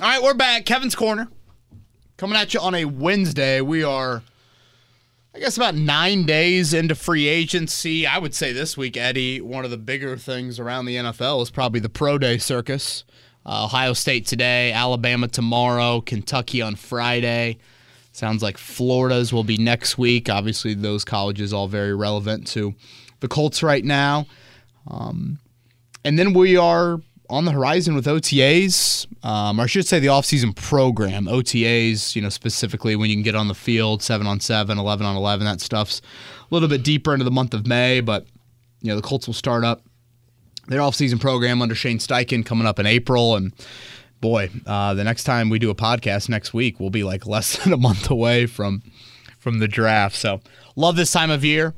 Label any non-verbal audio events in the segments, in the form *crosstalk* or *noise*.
All right, we're back. Kevin's Corner. Coming at you on a Wednesday. We are, I guess, about nine days into free agency. I would say this week, Eddie, one of the bigger things around the NFL is probably the Pro Day circus. Uh, Ohio State today, Alabama tomorrow, Kentucky on Friday. Sounds like Florida's will be next week. Obviously, those colleges all very relevant to the Colts right now. Um, and then we are on the horizon with OTAs, um, or I should say the offseason program. OTAs, you know, specifically when you can get on the field, 7 on 7, 11 on 11, that stuff's a little bit deeper into the month of May, but, you know, the Colts will start up their offseason program under Shane Steichen coming up in April. And boy, uh, the next time we do a podcast next week, we'll be like *laughs* less than a month away from from the draft. So love this time of year.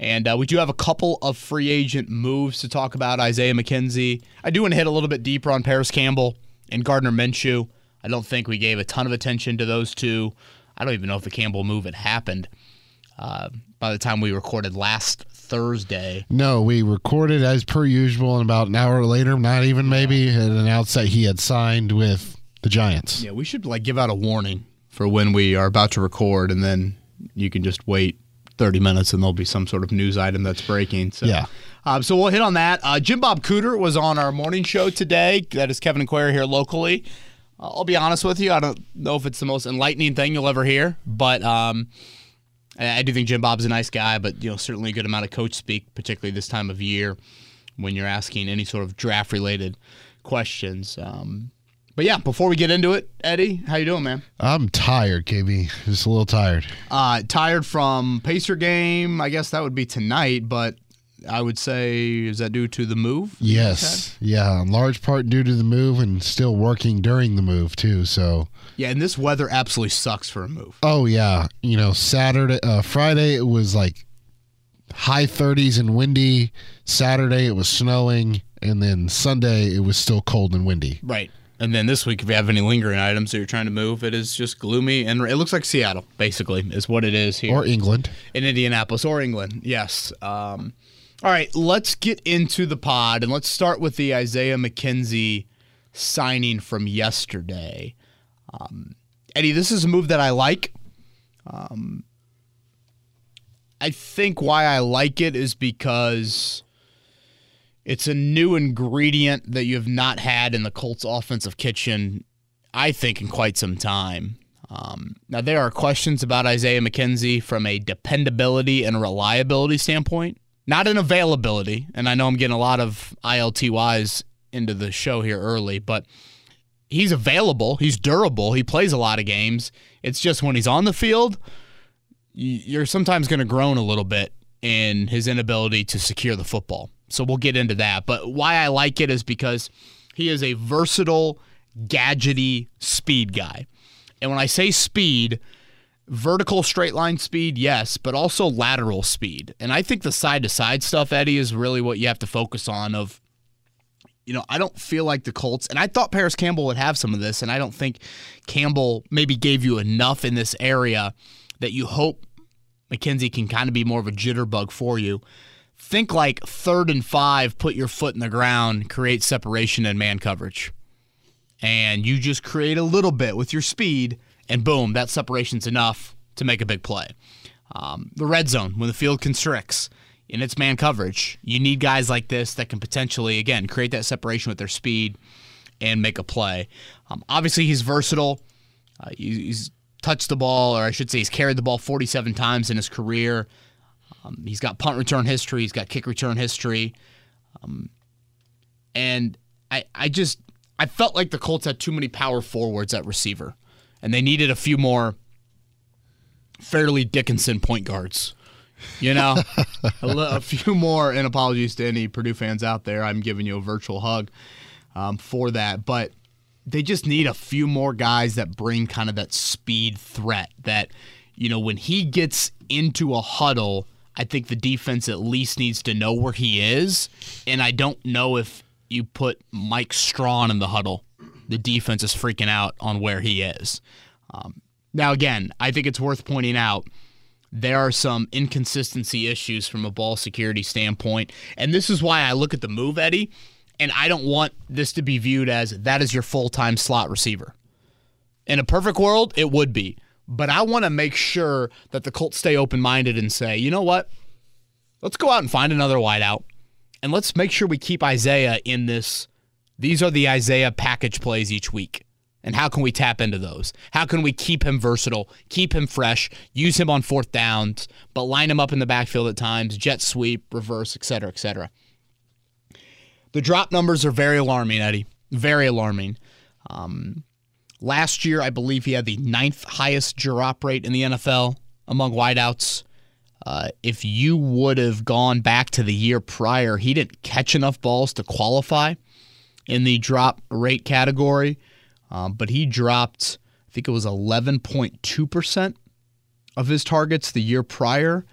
And uh, we do have a couple of free agent moves to talk about. Isaiah McKenzie. I do want to hit a little bit deeper on Parris Campbell and Gardner Minshew. I don't think we gave a ton of attention to those two. I don't even know if the Campbell move had happened uh, by the time we recorded last Thursday. No, we recorded as per usual, and about an hour later, not even maybe, had announced that he had signed with the Giants. Yeah, we should like give out a warning for when we are about to record, and then you can just wait 30 minutes and there'll be some sort of news item that's breaking. So, Yeah. Um, so we'll hit on that. Uh, Jim Bob Cooter was on our morning show today. That is Kevin and Query locally. Uh, I'll be honest with you. I don't know if it's the most enlightening thing you'll ever hear, but um, I I do think Jim Bob's a nice guy, but you know certainly a good amount of coach speak, particularly this time of year when you're asking any sort of draft related questions. Um, but yeah, before we get into it, Eddie, how you doing, man? I'm tired, KB. Just a little tired. Uh, tired from Pacer game. I guess that would be tonight, but I would say is that due to the move? Yes. Yeah, in large part due to the move and still working during the move, too. So, Yeah, and this weather absolutely sucks for a move. oh, yeah. You know, Saturday, uh, Friday, it was like high 30s and windy. Saturday, it was snowing. And then Sunday, it was still cold and windy. Right. And then this week, if you have any lingering items that you're trying to move, it is just gloomy and it looks like Seattle, basically, is what it is here. Or England. in Indianapolis or England. Yes. Um, all right, let's get into the pod and let's start with the Isaiah McKenzie signing from yesterday. Um, Eddie, this is a move that I like. Um, I think why I like it is because it's a new ingredient that you have not had in the Colts offensive kitchen, I think, in quite some time. Um, now, there are questions about Isaiah McKenzie from a dependability and reliability standpoint, not an availability. And I know I'm getting a lot of ILTYs into the show here early, but he's available. He's durable. He plays a lot of games. It's just when he's on the field, you're sometimes going to groan a little bit in his inability to secure the football. So we'll get into that. But why I like it is because he is a versatile, gadgety speed guy. And when I say speed, vertical straight line speed, yes, but also lateral speed. And I think the side to side stuff, Eddie, is really what you have to focus on. Of, you know, I don't feel like the Colts, and I thought Parris Campbell would have some of this, and I don't think Campbell maybe gave you enough in this area that you hope McKenzie can kind of be more of a jitterbug for you. Think like third and five, put your foot in the ground, create separation and man coverage and you just create a little bit with your speed, and boom, that separation's enough to make a big play. Um, the red zone, when the field constricts in its man coverage, you need guys like this that can potentially, again, create that separation with their speed and make a play. Um, obviously, he's versatile. Uh, he's touched the ball, or I should say, he's carried the ball 47 times in his career. Um, he's got punt return history. He's got kick return history. Um, and I, I just, I felt like the Colts had too many power forwards at receiver, and they needed a few more Fairleigh Dickinson point guards. You know, *laughs* a, a few more. And apologies to any Purdue fans out there. I'm giving you a virtual hug um, for that. But they just need a few more guys that bring kind of that speed threat that, you know, when he gets into a huddle, I think the defense at least needs to know where he is. And I don't know if you put Mike Strachan in the huddle, the defense is freaking out on where he is. Um, now, again, I think it's worth pointing out there are some inconsistency issues from a ball security standpoint. And this is why I look at the move, Eddie, and I don't want this to be viewed as that is your full time slot receiver. In a perfect world, it would be. But I want to make sure that the Colts stay open minded and say, you know what? Let's go out and find another wideout. And let's make sure we keep Isaiah in this. These are the Isaiah package plays each week. And how can we tap into those? How can we keep him versatile, keep him fresh, use him on fourth downs, but line him up in the backfield at times, jet sweep, reverse, et cetera, et cetera. The drop numbers are very alarming, Eddie. Very alarming. Um, last year, I believe he had the ninth highest drop rate in the NFL among wideouts. Uh, if you would have gone back to the year prior, he didn't catch enough balls to qualify in the drop rate category, um, but he dropped, I think it was 11.2% of his targets the year prior.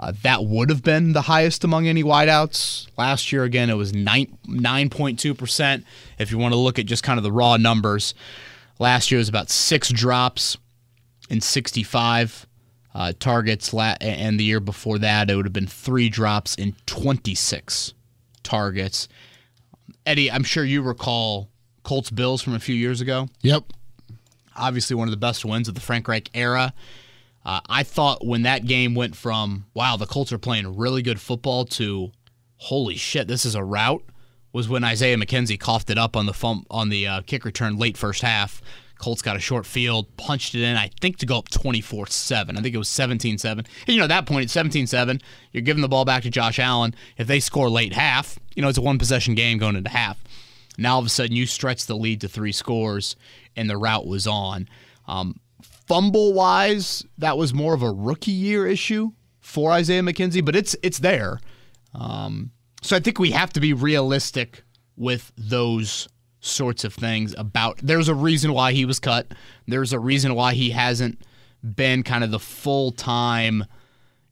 Uh, that would have been the highest among any wideouts. Last year, again, it was 9, 9.2%. If you want to look at just kind of the raw numbers, last year was about six drops in 65 uh, targets. La- and the year before that, it would have been three drops in 26 targets. Eddie, I'm sure you recall Colts Bills from a few years ago. Yep. Obviously, one of the best wins of the Frank Reich era. Uh, I thought when that game went from wow the Colts are playing really good football to holy shit this is a rout was when Isaiah McKenzie coughed it up on the fum- on the uh, kick return late first half. Colts got a short field, punched it in, I think to go up 24 7. I think it was 17 7. And, you know, at that point, it's 17 7. You're giving the ball back to Josh Allen. If they score late half, you know, it's a one possession game going into half. Now, all of a sudden, you stretch the lead to three scores, and the route was on. Um, fumble wise, that was more of a rookie year issue for Isaiah McKenzie, but it's it's there. Um, so I think we have to be realistic with those sorts of things about there's a reason why he was cut. There's a reason why he hasn't been kind of the full-time,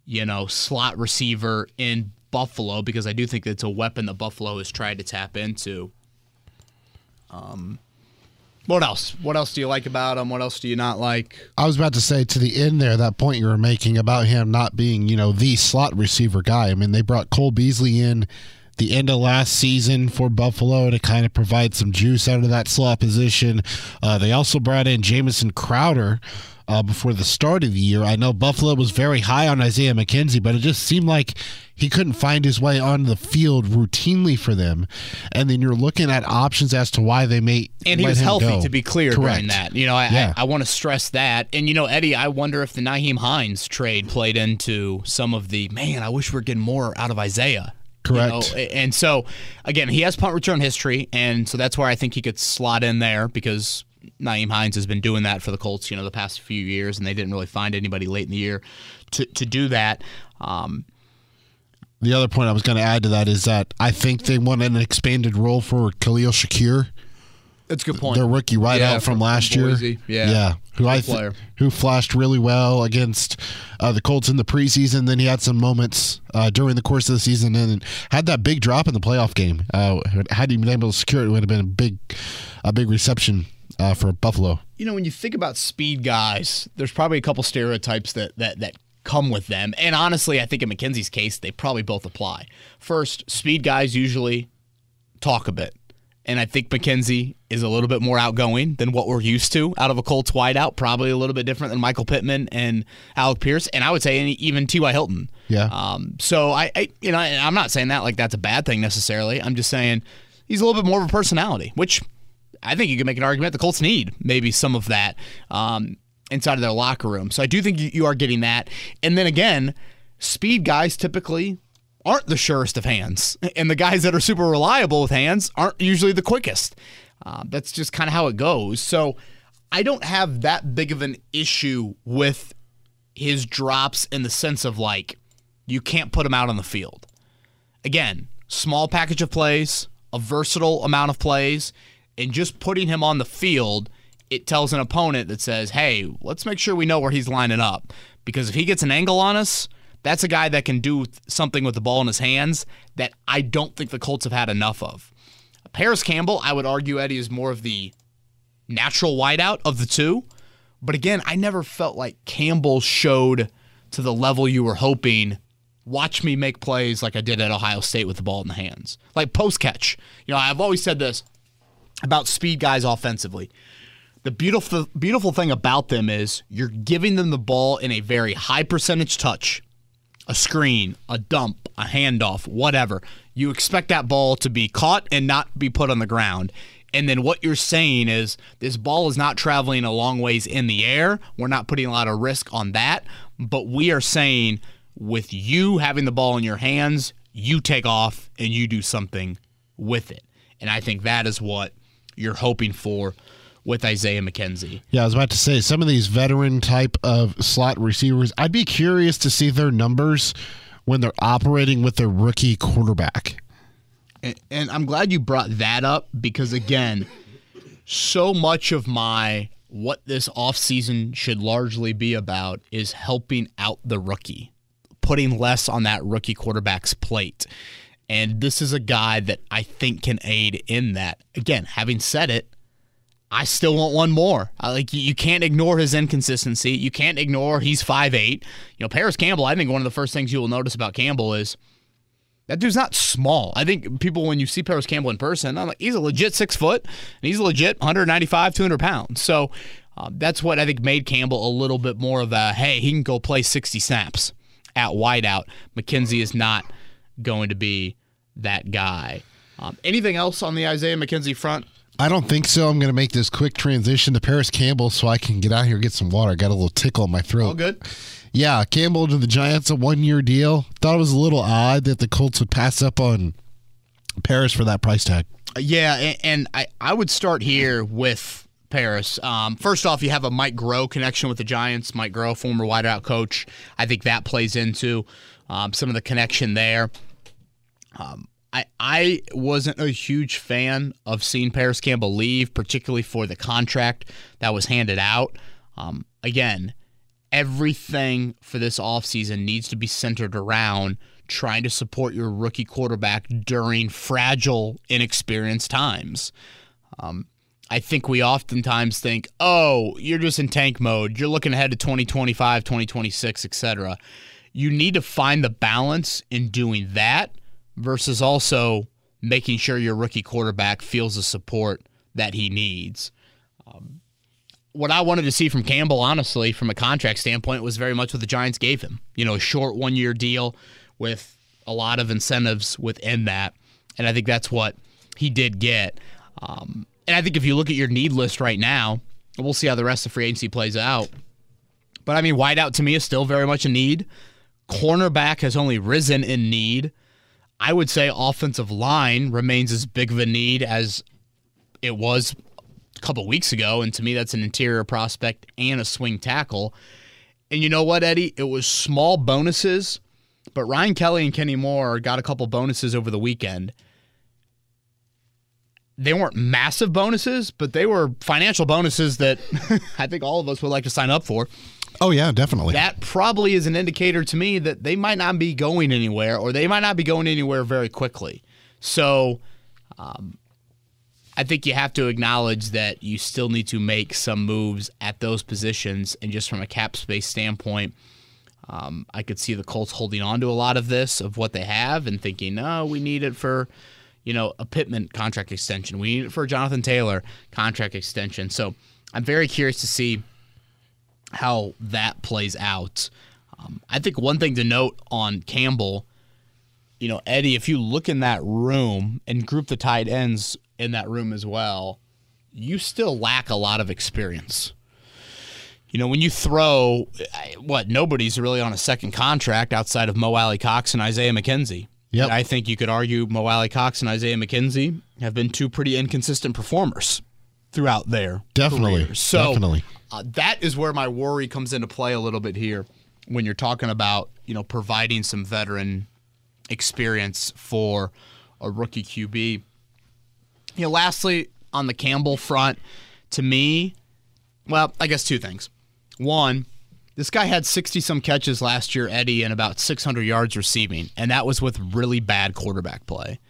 you know, slot receiver in Buffalo because I do think it's a weapon that Buffalo has tried to tap into. Um what else? What else do you like about him? What else do you not like? I was about to say to the end there, that point you were making about him not being, you know, the slot receiver guy. I mean, they brought Cole Beasley in the end of last season for Buffalo to kind of provide some juice out of that slot position. Uh, they also brought in Jamison Crowder. Uh, before the start of the year, I know Buffalo was very high on Isaiah McKenzie, but it just seemed like he couldn't find his way on the field routinely for them. And then you're looking at options as to why they may and he was healthy go. to be clear Correct. during that. You know, I, Yeah. I, I want to stress that. And you know, Eddie, I wonder if the Nyheim Hines trade played into some of the man. I wish we are getting more out of Isaiah. You Correct. know, and so again, he has punt return history, and so that's where I think he could slot in there because Nyheim Hines has been doing that for the Colts, you know, the past few years, and they didn't really find anybody late in the year to to do that. Um, The other point I was going to add to that is that I think they want an expanded role for Khalil Shakir, that's a good point. their rookie right Yeah, from, from- last from year. Yeah. yeah, who I th- who flashed really well against uh, the Colts in the preseason. Then he had some moments uh, during the course of the season and had that big drop in the playoff game. Uh, had he been able to secure it, it would have been a big, a big reception uh, for Buffalo. you know, when you think about speed guys, there's probably a couple stereotypes that that that come with them. And honestly, I think in McKenzie's case, they probably both apply. First, speed guys usually talk a bit. And I think McKenzie is a little bit more outgoing than what we're used to out of a Colts wideout. Probably a little bit different than Michael Pittman and Alec Pierce, and I would say even T.Y. Hilton. Yeah. Um, so I, I, you know, I'm not saying that like that's a bad thing necessarily. I'm just saying he's a little bit more of a personality, which I think you can make an argument the Colts need maybe some of that um, inside of their locker room. So I do think you, are getting that. And then again, speed guys typically aren't the surest of hands, *laughs* and the guys that are super reliable with hands aren't usually the quickest. Uh, that's just kind of how it goes. So I don't have that big of an issue with his drops in the sense of like you can't put him out on the field. Again, small package of plays, a versatile amount of plays, And just putting him on the field, it tells an opponent that says, hey, let's make sure we know where he's lining up. Because if he gets an angle on us, that's a guy that can do something with the ball in his hands that I don't think the Colts have had enough of. Parris Campbell, I would argue, Eddie, is more of the natural wideout of the two. But again, I never felt like Campbell showed to the level you were hoping. Watch me make plays like I did at Ohio State with the ball in the hands, like post catch. You know, I've always said this about speed guys offensively. The beautiful beautiful thing about them is you're giving them the ball in a very high percentage touch, a screen, a dump, a handoff, whatever. You expect that ball to be caught and not be put on the ground. And then what you're saying is this ball is not traveling a long ways in the air. We're not putting a lot of risk on that. But we are saying with you having the ball in your hands, you take off and you do something with it. And I think that is what you're hoping for with Isaiah McKenzie. Yeah, I was about to say some of these veteran type of slot receivers, I'd be curious to see their numbers when they're operating with their rookie quarterback. And, and I'm glad you brought that up because, again, so much of my what this offseason should largely be about is helping out the rookie, putting less on that rookie quarterback's plate. And this is a guy that I think can aid in that. Again, having said it, I still want one more. I, like you can't ignore his inconsistency. You can't ignore he's 5'8". You know, Parris Campbell, I think one of the first things you will notice about Campbell is that dude's not small. I think people, when you see Parris Campbell in person, I'm like, he's a legit six foot, and he's a legit 195, 200 pounds. So uh, that's what I think made Campbell a little bit more of a hey, he can go play 60 snaps at wideout. McKenzie is not going to be that guy. Um, anything else on the Isaiah McKenzie front? I don't think so. I'm going to make this quick transition to Parris Campbell so I can get out here and get some water. I got a little tickle in my throat. All good. Yeah, Campbell to the Giants, a one year deal. Thought it was a little odd that the Colts would pass up on Parris for that price tag. Yeah, and, and I, I would start here with Parris. Um, first off, you have a Mike Groh connection with the Giants. Mike Groh, former wideout coach. I think that plays into um, some of the connection there. Um, I, I wasn't a huge fan of seeing Parris Campbell leave, particularly for the contract that was handed out. Um, again, everything for this offseason needs to be centered around trying to support your rookie quarterback during fragile, inexperienced times. Um, I think we oftentimes think, oh, you're just in tank mode. You're looking ahead to 2025, 2026, etc. You need to find the balance in doing that versus also making sure your rookie quarterback feels the support that he needs. Um, what I wanted to see from Campbell, honestly, from a contract standpoint, was very much what the Giants gave him. You know, a short one year deal with a lot of incentives within that. And I think that's what he did get. Um, and I think if you look at your need list right now, we'll see how the rest of free agency plays out. But I mean, wideout to me is still very much a need. Cornerback has only risen in need. I would say offensive line remains as big of a need as it was a couple weeks ago. And to me, that's an interior prospect and a swing tackle. And you know what, Eddie? It was small bonuses, but Ryan Kelly and Kenny Moore got a couple bonuses over the weekend. They weren't massive bonuses, but they were financial bonuses that *laughs* I think all of us would like to sign up for. Oh yeah, definitely. That probably is an indicator to me that they might not be going anywhere, or they might not be going anywhere very quickly. So, um, I think you have to acknowledge that you still need to make some moves at those positions, and just from a cap space standpoint, um, I could see the Colts holding on to a lot of this of what they have and thinking, no, we need it for, you know, a Pittman contract extension. We need it for a Jonathan Taylor contract extension. So I'm very curious to see how that plays out. Um, I think one thing to note on Campbell, you know, Eddie, if you look in that room and group the tight ends in that room as well, you still lack a lot of experience. You know, when you throw what nobody's really on a second contract outside of Mo Alie-Cox and Isaiah McKenzie. Yep. I think you could argue Mo Alie-Cox and Isaiah McKenzie have been two pretty inconsistent performers throughout their Definitely. careers. So Definitely. uh, that is where my worry comes into play a little bit here when you're talking about you know providing some veteran experience for a rookie QB. You know, lastly, on the Campbell front, to me, well, I guess two things. One, this guy had 60 some catches last year, Eddie, and about 600 yards receiving, and that was with really bad quarterback play.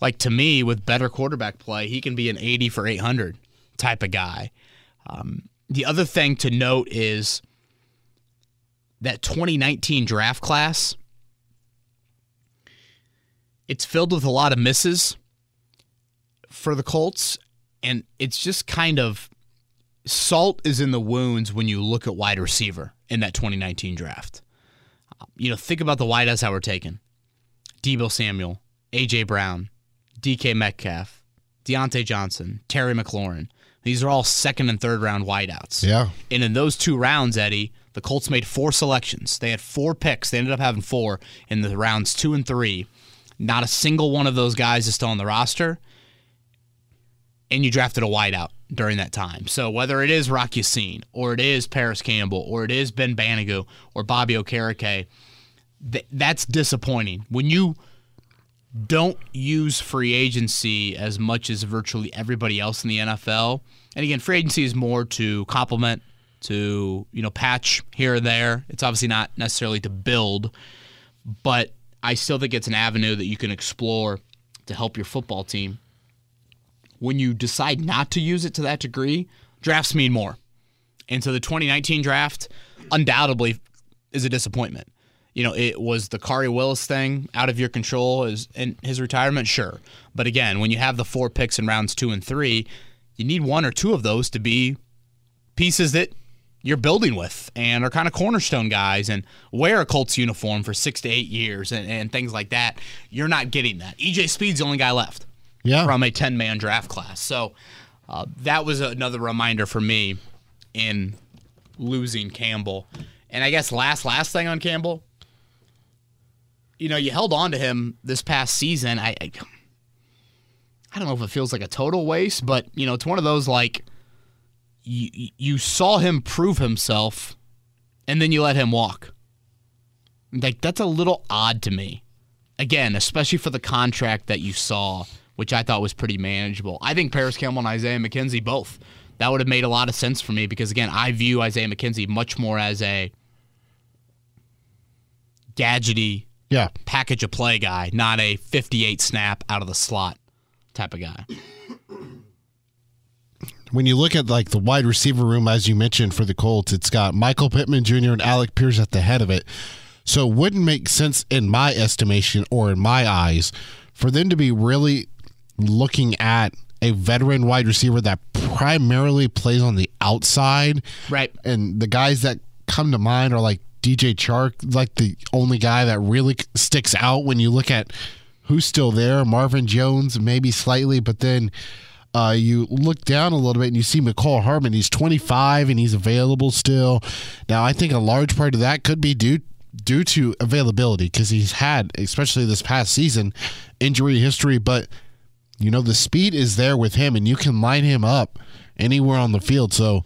Like to me, with better quarterback play, he can be an 80 for 800 type of guy. Um, the other thing to note is that 2019 draft class. It's filled with a lot of misses for the Colts, and it's just kind of salt is in the wounds when you look at wide receiver in that 2019 draft. You know, think about the wideouts that were taken: Deebo Samuel, AJ Brown, DK Metcalf, Diontae Johnson, Terry McLaurin. These are all second and third round wideouts. Yeah. And in those two rounds, Eddie, the Colts made four selections. They had four picks. They ended up having four in the rounds two and three. Not a single one of those guys is still on the roster. And you drafted a wideout during that time. So whether it is Rock Ya-Sin, or it is Parris Campbell, or it is Ben Banogu, or Bobby Okereke, th- that's disappointing. When you don't use free agency as much as virtually everybody else in the NFL. And again, free agency is more to complement, to you know, patch here or there. It's obviously not necessarily to build, but I still think it's an avenue that you can explore to help your football team. When you decide not to use it to that degree, drafts mean more. And so the 2019 draft undoubtedly is a disappointment you know, it was the Khari Willis thing out of your control is in his retirement, sure. But again, when you have the four picks in rounds two and three, you need one or two of those to be pieces that you're building with and are kind of cornerstone guys and wear a Colts uniform for six to eight years and, and things like that. You're not getting that. EJ Speed's the only guy left Yeah. from a 10 man draft class. So uh, that was another reminder for me in losing Campbell. And I guess last last thing on Campbell, you know, you held on to him this past season. I, I, I don't know if it feels like a total waste, but you know, it's one of those like you you saw him prove himself, and then you let him walk. Like that's a little odd to me. Again, especially for the contract that you saw, which I thought was pretty manageable. I think Parris Campbell and Isaiah McKenzie both. That would have made a lot of sense for me because again, I view Isaiah McKenzie much more as a gadgety Yeah. package a play guy, not a 58 snap out of the slot type of guy. when you look at like the wide receiver room, as you mentioned for the Colts, it's got Michael Pittman Jr. and Alec Pierce at the head of it. So it wouldn't make sense in my estimation or in my eyes for them to be really looking at a veteran wide receiver that primarily plays on the outside. Right. And the guys that come to mind are like DJ Chark, like the only guy that really sticks out when you look at who's still there. Marvin Jones, maybe slightly, but then uh, you look down a little bit and you see Mecole Hardman. He's 25 and he's available still. Now, I think a large part of that could be due due to availability because he's had, especially this past season, injury history. But you know the speed is there with him, and you can line him up anywhere on the field. So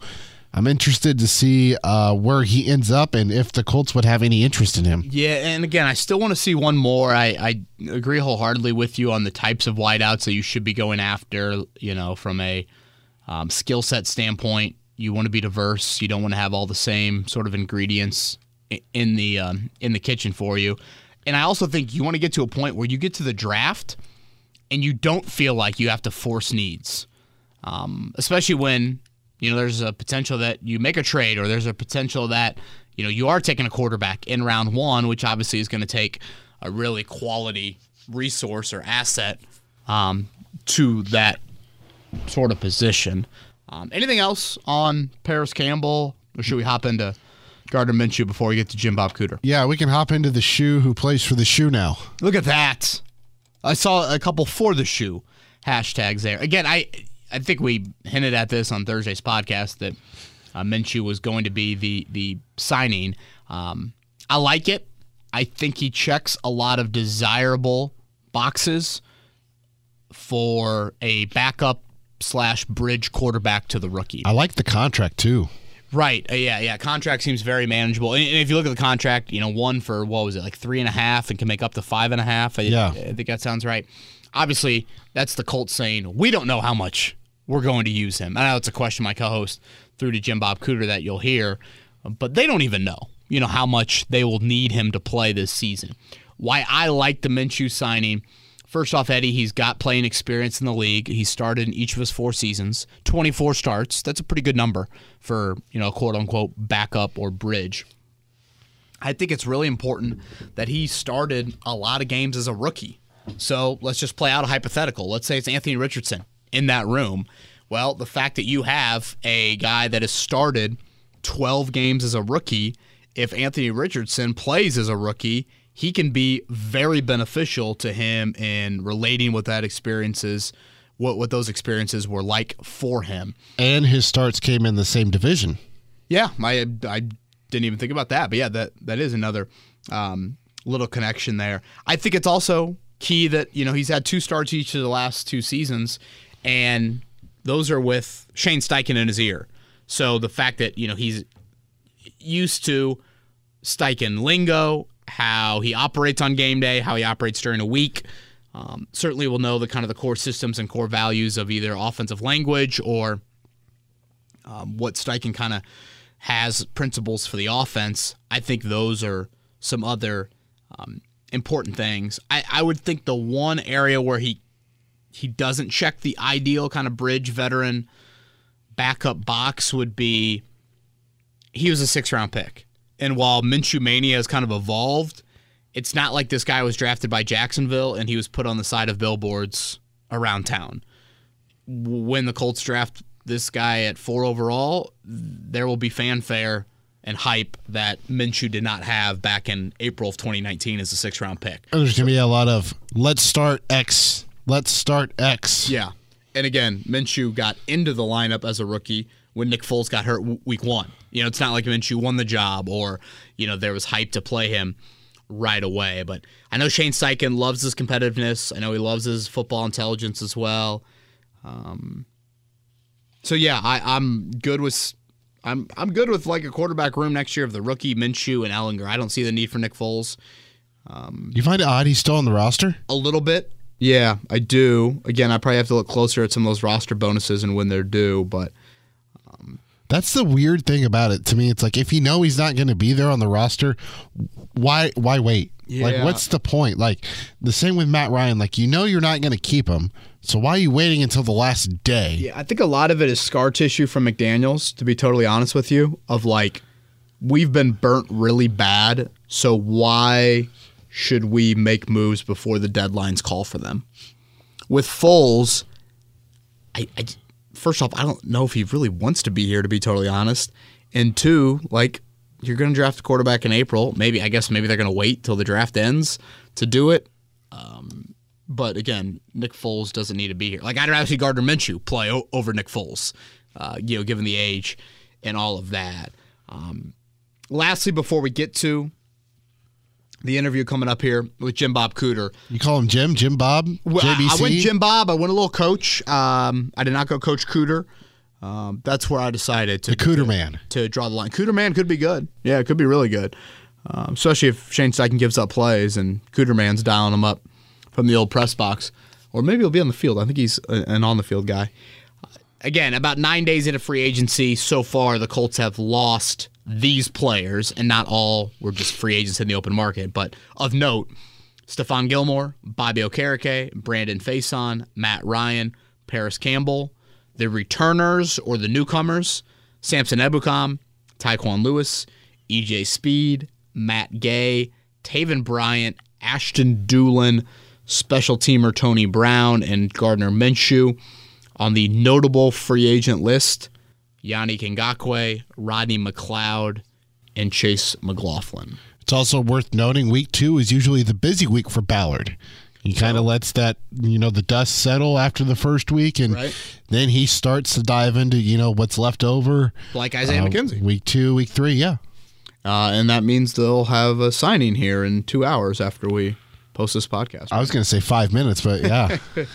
I'm interested to see uh, where he ends up and if the Colts would have any interest in him. Yeah, and again, I still want to see one more. I, I agree wholeheartedly with you on the types of wideouts that you should be going after. You know, from a um, skill set standpoint, you want to be diverse. You don't want to have all the same sort of ingredients in the um, in the kitchen for you. And I also think you want to get to a point where you get to the draft and you don't feel like you have to force needs, um, especially when you know there's a potential that you make a trade or there's a potential that you know you are taking a quarterback in round one, which obviously is going to take a really quality resource or asset um, to that sort of position. Um, anything else on Parris Campbell, or should we hop into Gardner Minshew before we get to Jim Bob Cooter? Yeah, we can hop into the shoe who plays for the shoe now. Look at that. I saw a couple for the shoe hashtags there. Again, I I think we hinted at this on Thursday's podcast that uh, Minshew was going to be the the signing. Um, I like it. I think he checks a lot of desirable boxes for a backup slash bridge quarterback to the rookie. I like the contract too. Right. Uh, yeah. Yeah. Contract seems very manageable. And and if you look at the contract, you know, one for what was it, like three and a half, and can make up to five and a half. I, Yeah. I think that sounds right. Obviously, that's the Colts saying we don't know how much we're going to use him. I know it's a question my co-host threw to Jim Bob Cooter that you'll hear, but they don't even know, you know, how much they will need him to play this season. Why I like the Minshew signing. First off, Eddie, he's got playing experience in the league. He started in each of his four seasons, 24 starts. That's a pretty good number for, you know, quote unquote backup or bridge. I think it's really important that he started a lot of games as a rookie. So let's just play out a hypothetical. Let's say it's Anthony Richardson in that room. Well, the fact that you have a guy that has started 12 games as a rookie, if Anthony Richardson plays as a rookie, he can be very beneficial to him in relating what that experiences what what those experiences were like for him. And his starts came in the same division. Yeah, I I didn't even think about that, but yeah, that that is another um, little connection there. I think it's also key that you know he's had two starts each of the last two seasons, and those are with Shane Steichen in his ear. So the fact that you know he's used to Steichen lingo, how he operates on game day, how he operates during a week. Um, certainly will know the kind of the core systems and core values of either offensive language or um, what Steichen kind of has principles for the offense. I think those are some other um, important things. I, I would think the one area where he he doesn't check the ideal kind of bridge veteran backup box would be he was a six round pick. And while Minshew Mania has kind of evolved, it's not like this guy was drafted by Jacksonville and he was put on the side of billboards around town. When the Colts draft this guy at four overall, there will be fanfare and hype that Minshew did not have back in April of 2019 as a six round pick. There's going to be a lot of let's start X, let's start X. Yeah. And again, Minshew got into the lineup as a rookie when Nick Foles got hurt week one. You know, it's not like Minshew won the job or, you know, there was hype to play him right away. But I know Shane Steichen loves his competitiveness. I know he loves his football intelligence as well. Um, so yeah, I, I'm good with I'm I'm good with like a quarterback room next year of the rookie Minshew and Ehlinger. I don't see the need for Nick Foles. You find it odd he's still on the roster? A little bit, yeah, I do. Again, I probably have to look closer at some of those roster bonuses and when they're due. But um, That's the weird thing about it to me. It's like if you know he's not going to be there on the roster, why why wait? Like what's the point? Like the same with Matt Ryan. Like you know you're not going to keep him, so why are you waiting until the last day? Yeah, I think a lot of it is scar tissue from McDaniels, to be totally honest with you, of like, we've been burnt really bad, so why should we make moves before the deadlines call for them? With Foles, I, I first off, I don't know if he really wants to be here, to be totally honest. And two, like, you're going to draft a quarterback in April. Maybe, I guess maybe they're going to wait till the draft ends to do it. But again, Nick Foles doesn't need to be here. Like I'd rather see Gardner Minshew play o- over Nick Foles, uh, you know, given the age and all of that. Um, lastly, before we get to the interview coming up here with Jim Bob Cooter, You call him Jim, Jim Bob, well, I- JBC. I went Jim Bob. I went a little coach. Um, I did not go Coach Cooter. Um, that's where I decided to the Cooter Man. to draw the line. Cooter man could be good. Yeah, it could be really good. Um, especially if Shane Steichen gives up plays and Cooter man's dialing him up from the old press box. Or maybe he'll be on the field. I think he's an on the field guy. Again, about nine days into free agency so far, the Colts have lost these players, and not all were just free agents in the open market. But of note, Stephon Gilmore, Bobby Okereke, Brandon Facyson, Matt Ryan, Parris Campbell, the returners or the newcomers, Samson Ebukam, Taekwon Lewis, EJ Speed, Matt Gay, Taven Bryant, Ashton Dulin, special teamer Tony Brown, and Gardner Minshew. On the notable free agent list, Yannick Ngakoue, Rodney McLeod, and Chase McLaughlin. It's also worth noting week two is usually the busy week for Ballard. He kind of lets that you know the dust settle after the first week, and Right. then he starts to dive into you know what's left over. Like Isaiah Uh, McKenzie. Week two, week three, yeah. Uh, and that means they'll have a signing here in two hours after we post this podcast. I was going to say five minutes, but yeah. *laughs*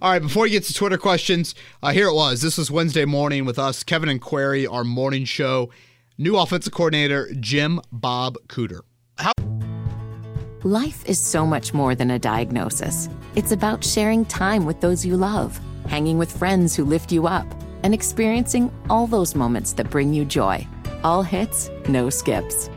All right, before we get to Twitter questions, uh, here it was. This was Wednesday morning with us, Kevin and Query, our morning show. New offensive coordinator, Jim Bob Cooter. Life is so much more than a diagnosis. It's about sharing time with those you love. hanging with friends who lift you up, and experiencing all those moments that bring you joy. All hits, no skips.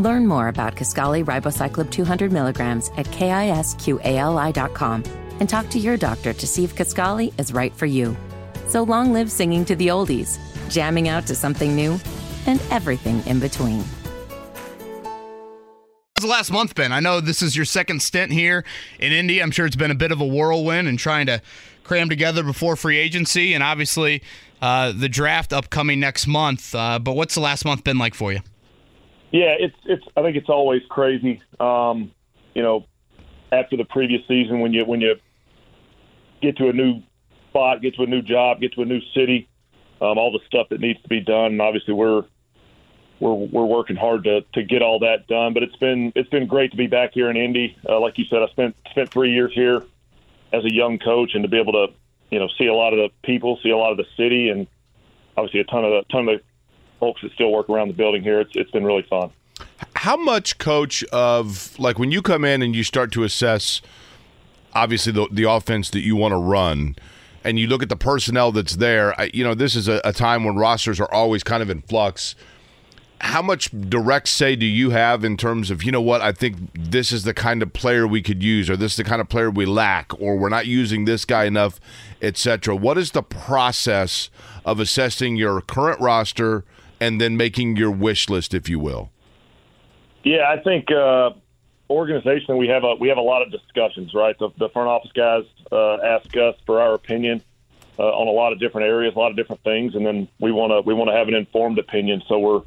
Learn more about Kisqali Ribociclib 200 milligrams at kisqali.com and talk to your doctor to see if Kisqali is right for you. So long live singing to the oldies, jamming out to something new, and everything in between. How's the last month been? I know this is your second stint here in Indy. I'm sure it's been a bit of a whirlwind and trying to cram together before free agency and obviously uh, the draft upcoming next month. Uh, but what's the last month been like for you? Yeah, it's it's. I think it's always crazy. Um, you know, after the previous season, when you when you get to a new spot, get to a new job, get to a new city, um, all the stuff that needs to be done, and obviously we're we're we're working hard to to get all that done. But it's been it's been great to be back here in Indy. Uh, like you said, I spent spent three years here as a young coach, and to be able to you know see a lot of the people, see a lot of the city, and obviously a ton of the ton of the folks that still work around the building here. It's it's been really fun. How much, coach, of like when you come in and you start to assess, obviously the the offense that you want to run, and you look at the personnel that's there. I, you know, this is a, a time when rosters are always kind of in flux. How much direct say do you have in terms of you know what I think this is the kind of player we could use, or this is the kind of player we lack, or we're not using this guy enough, etc. What is the process of assessing your current roster? And then making your wish list, if you will? Yeah, I think uh, organization we have a we have a lot of discussions. Right, the, the front office guys uh, ask us for our opinion uh, on a lot of different areas, a lot of different things, and then we want to we want to have an informed opinion. So we're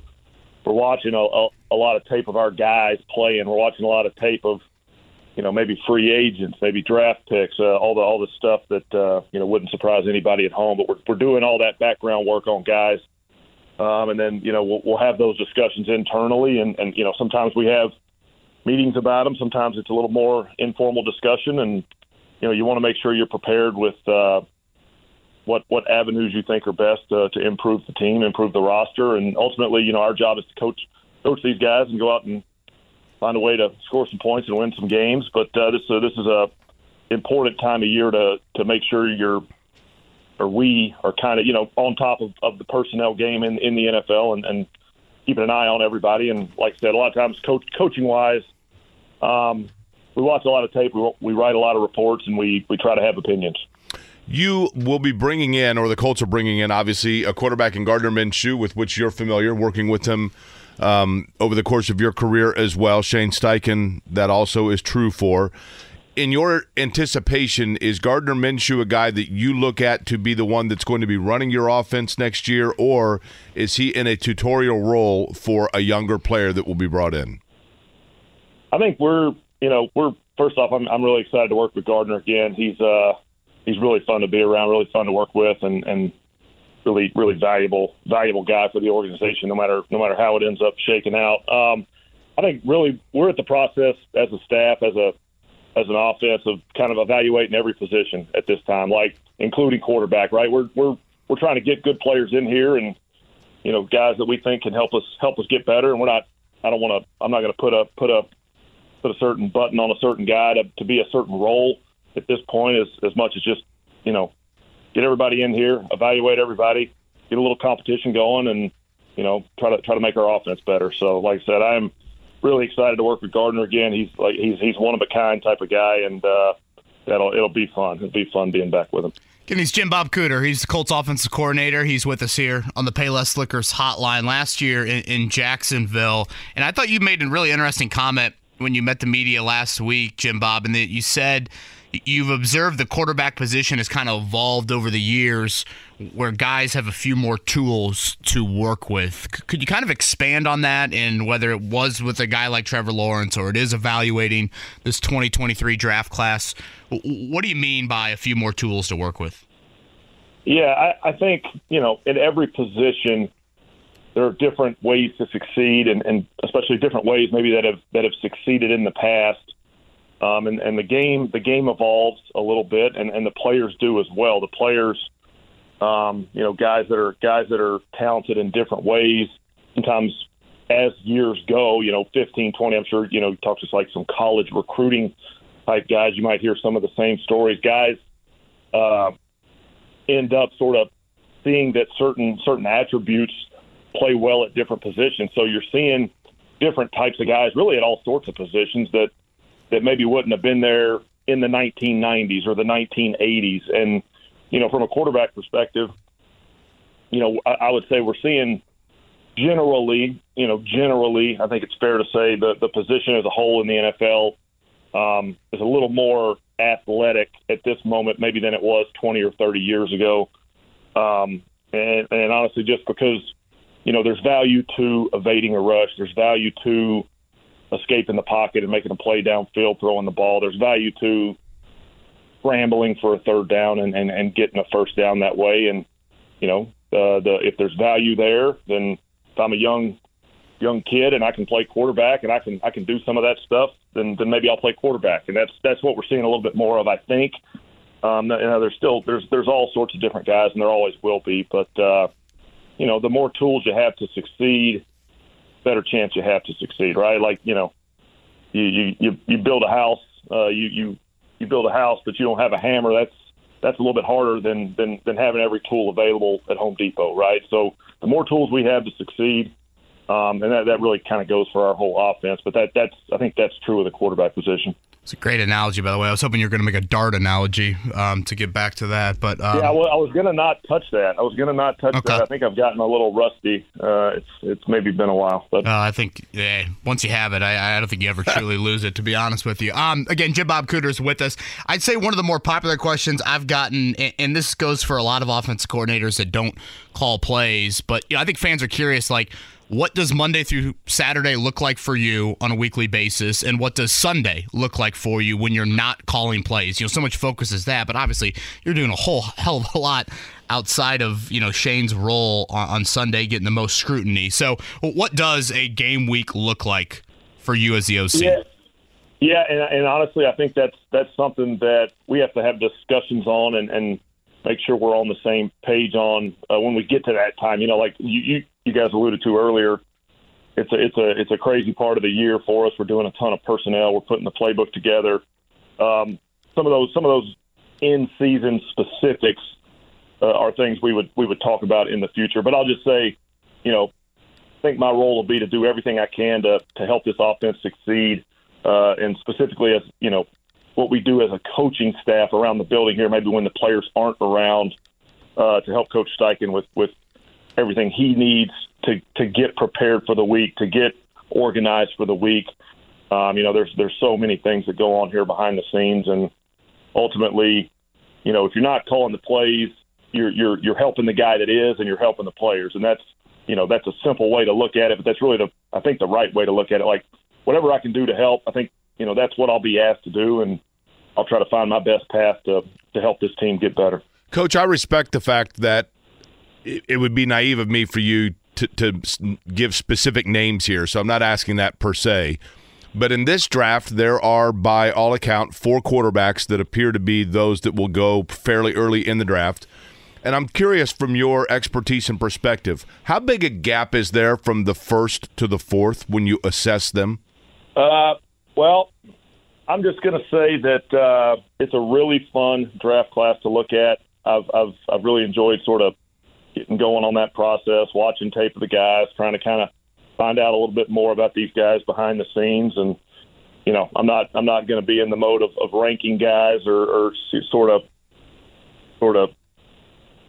we're watching a, a, a lot of tape of our guys playing. We're watching a lot of tape of you know maybe free agents, maybe draft picks, uh, all the all the stuff that uh, you know wouldn't surprise anybody at home. But we're we're doing all that background work on guys um, and then you know we'll, we'll have those discussions internally, and, and you know sometimes we have meetings about them. Sometimes it's a little more informal discussion, and you know you want to make sure you're prepared with uh, what what avenues you think are best uh, to improve the team, improve the roster, and ultimately, you know, our job is to coach coach these guys and go out and find a way to score some points and win some games. But uh, this uh, this is a important time of year to to make sure you're or we are kind of you know on top of, of the personnel game in in the NFL and, and keeping an eye on everybody. And like I said, a lot of times coach, coaching wise, um, we watch a lot of tape, we, we write a lot of reports, and we we try to have opinions. You will be bringing in, or the Colts are bringing in, obviously, a quarterback in Gardner Minshew, with which you're familiar, working with him um, over the course of your career as well. Shane Steichen, that also is true for in your anticipation, is Gardner Minshew a guy that you look at to be the one that's going to be running your offense next year, or is he in a tutorial role for a younger player that will be brought in? I think we're, you know, we're first off, I'm, I'm really excited to work with Gardner again. He's uh, he's really fun to be around, really fun to work with, and and really really valuable valuable guy for the organization. No matter no matter how it ends up shaking out. Um, I think really we're at the process as a staff, as a as an offense of kind of evaluating every position at this time, like including quarterback. Right, we're we're we're trying to get good players in here, and you know guys that we think can help us help us get better. And we're not. I don't want to. I'm not going to put a put a put a certain button on a certain guy to, to be a certain role at this point. As as much as just you know get everybody in here, evaluate everybody, get a little competition going, and you know try to try to make our offense better. So, like I said, I'm really excited to work with Gardner again. He's like he's he's one of a kind type of guy, and uh, that'll it'll be fun. It'll be fun being back with him. Again, he's Jim Bob Cooter. He's the Colts offensive coordinator. He's with us here on the Payless Liquors hotline last year in, in Jacksonville. And I thought you made a really interesting comment when you met the media last week, Jim Bob, and that you said you've observed the quarterback position has kind of evolved over the years where guys have a few more tools to work with. Could you kind of expand on that and whether it was with a guy like Trevor Lawrence or it is evaluating this 2023 draft class? What do you mean by a few more tools to work with? Yeah, I, I think, you know, in every position, there are different ways to succeed and, and especially different ways maybe that have that have succeeded in the past um, and, and the game the game evolves a little bit, and, and the players do as well. The players, um, you know, guys that are guys that are talented in different ways. Sometimes, as years go, you know, 15, 20, I'm sure, you know, you talk to like some college recruiting type guys. You might hear some of the same stories. Guys, uh, end up sort of seeing that certain certain attributes play well at different positions. So you're seeing different types of guys, really at all sorts of positions that that maybe wouldn't have been there in the 1990s or the 1980s. And you know, from a quarterback perspective, you know, I, I would say we're seeing generally, you know, generally, I think it's fair to say the the position as a whole in the NFL um, is a little more athletic at this moment, maybe than it was 20 or 30 years ago. Um, and, and honestly, just because you know there's value to evading a rush, there's value to escaping the pocket and making a play downfield, throwing the ball. There's value to scrambling for a third down and, and, and getting a first down that way. And you know, uh, the if there's value there, then if I'm a young young kid and I can play quarterback and I can I can do some of that stuff, then then maybe I'll play quarterback. And that's that's what we're seeing a little bit more of, I think. Um, you know, there's still there's there's all sorts of different guys, and there always will be. But uh, you know, the more tools you have to succeed, better chance you have to succeed, right? Like you know, you you you, build a house, uh, you you you build a house, but you don't have a hammer. That's that's a little bit harder than than than having every tool available at Home Depot, right? So the more tools we have to succeed, um, and that that really kind of goes for our whole offense. But that that's I think that's true of the quarterback position. It's a great analogy, by the way. I was hoping you were going to make a dart analogy um, to get back to that, but um, yeah, I was, I was going to not touch that. I was going to not touch Okay. that. I think I've gotten a little rusty. Uh, it's it's maybe been a while, but Uh, I think yeah, once you have it, I, I don't think you ever truly *laughs* lose it. To be honest with you, um, again, Jim Bob Cooter's with us. I'd say one of the more popular questions I've gotten, and, and this goes for a lot of offensive coordinators that don't call plays, but you know, I think fans are curious, like. What does Monday through Saturday look like for you on a weekly basis, and what does Sunday look like for you when you're not calling plays? You know, so much focus is that, but obviously you're doing a whole *laughs* hell of a lot outside of you know Shane's role on, on Sunday, getting the most scrutiny. So, what does a game week look like for you as the OC? Yeah, yeah, and, and honestly, I think that's that's something that we have to have discussions on and, and make sure we're on the same page on uh, when we get to that time. You know, like you, you you guys alluded to earlier, it's a it's a it's a crazy part of the year for us. We're doing a ton of personnel. We're putting the playbook together. Um, some of those some of those in season specifics uh, are things we would we would talk about in the future. But I'll just say, you know, I think my role will be to do everything I can to to help this offense succeed, uh, and specifically as you know what we do as a coaching staff around the building here. Maybe when the players aren't around, uh, to help Coach Steichen with with everything he needs to to get prepared for the week, to get organized for the week. Um, you know, there's there's so many things that go on here behind the scenes, and ultimately, you know, if you're not calling the plays, you're you're you're helping the guy that is, and you're helping the players, and that's you know that's a simple way to look at it, but that's really the I think the right way to look at it. Like whatever I can do to help, I think you know that's what I'll be asked to do, and I'll try to find my best path to to help this team get better. Coach, I respect the fact that it, it would be naive of me for you to, to give specific names here, so I'm not asking that per se. But in this draft, there are, by all account, four quarterbacks that appear to be those that will go fairly early in the draft. And I'm curious from your expertise and perspective, how big a gap is there from the first to the fourth when you assess them? Uh, well, I'm just going to say that uh, it's a really fun draft class to look at. I've, I've I've really enjoyed sort of getting going on that process, watching tape of the guys, trying to kind of find out a little bit more about these guys behind the scenes. And you know, I'm not I'm not going to be in the mode of, of ranking guys or, or sort of sort of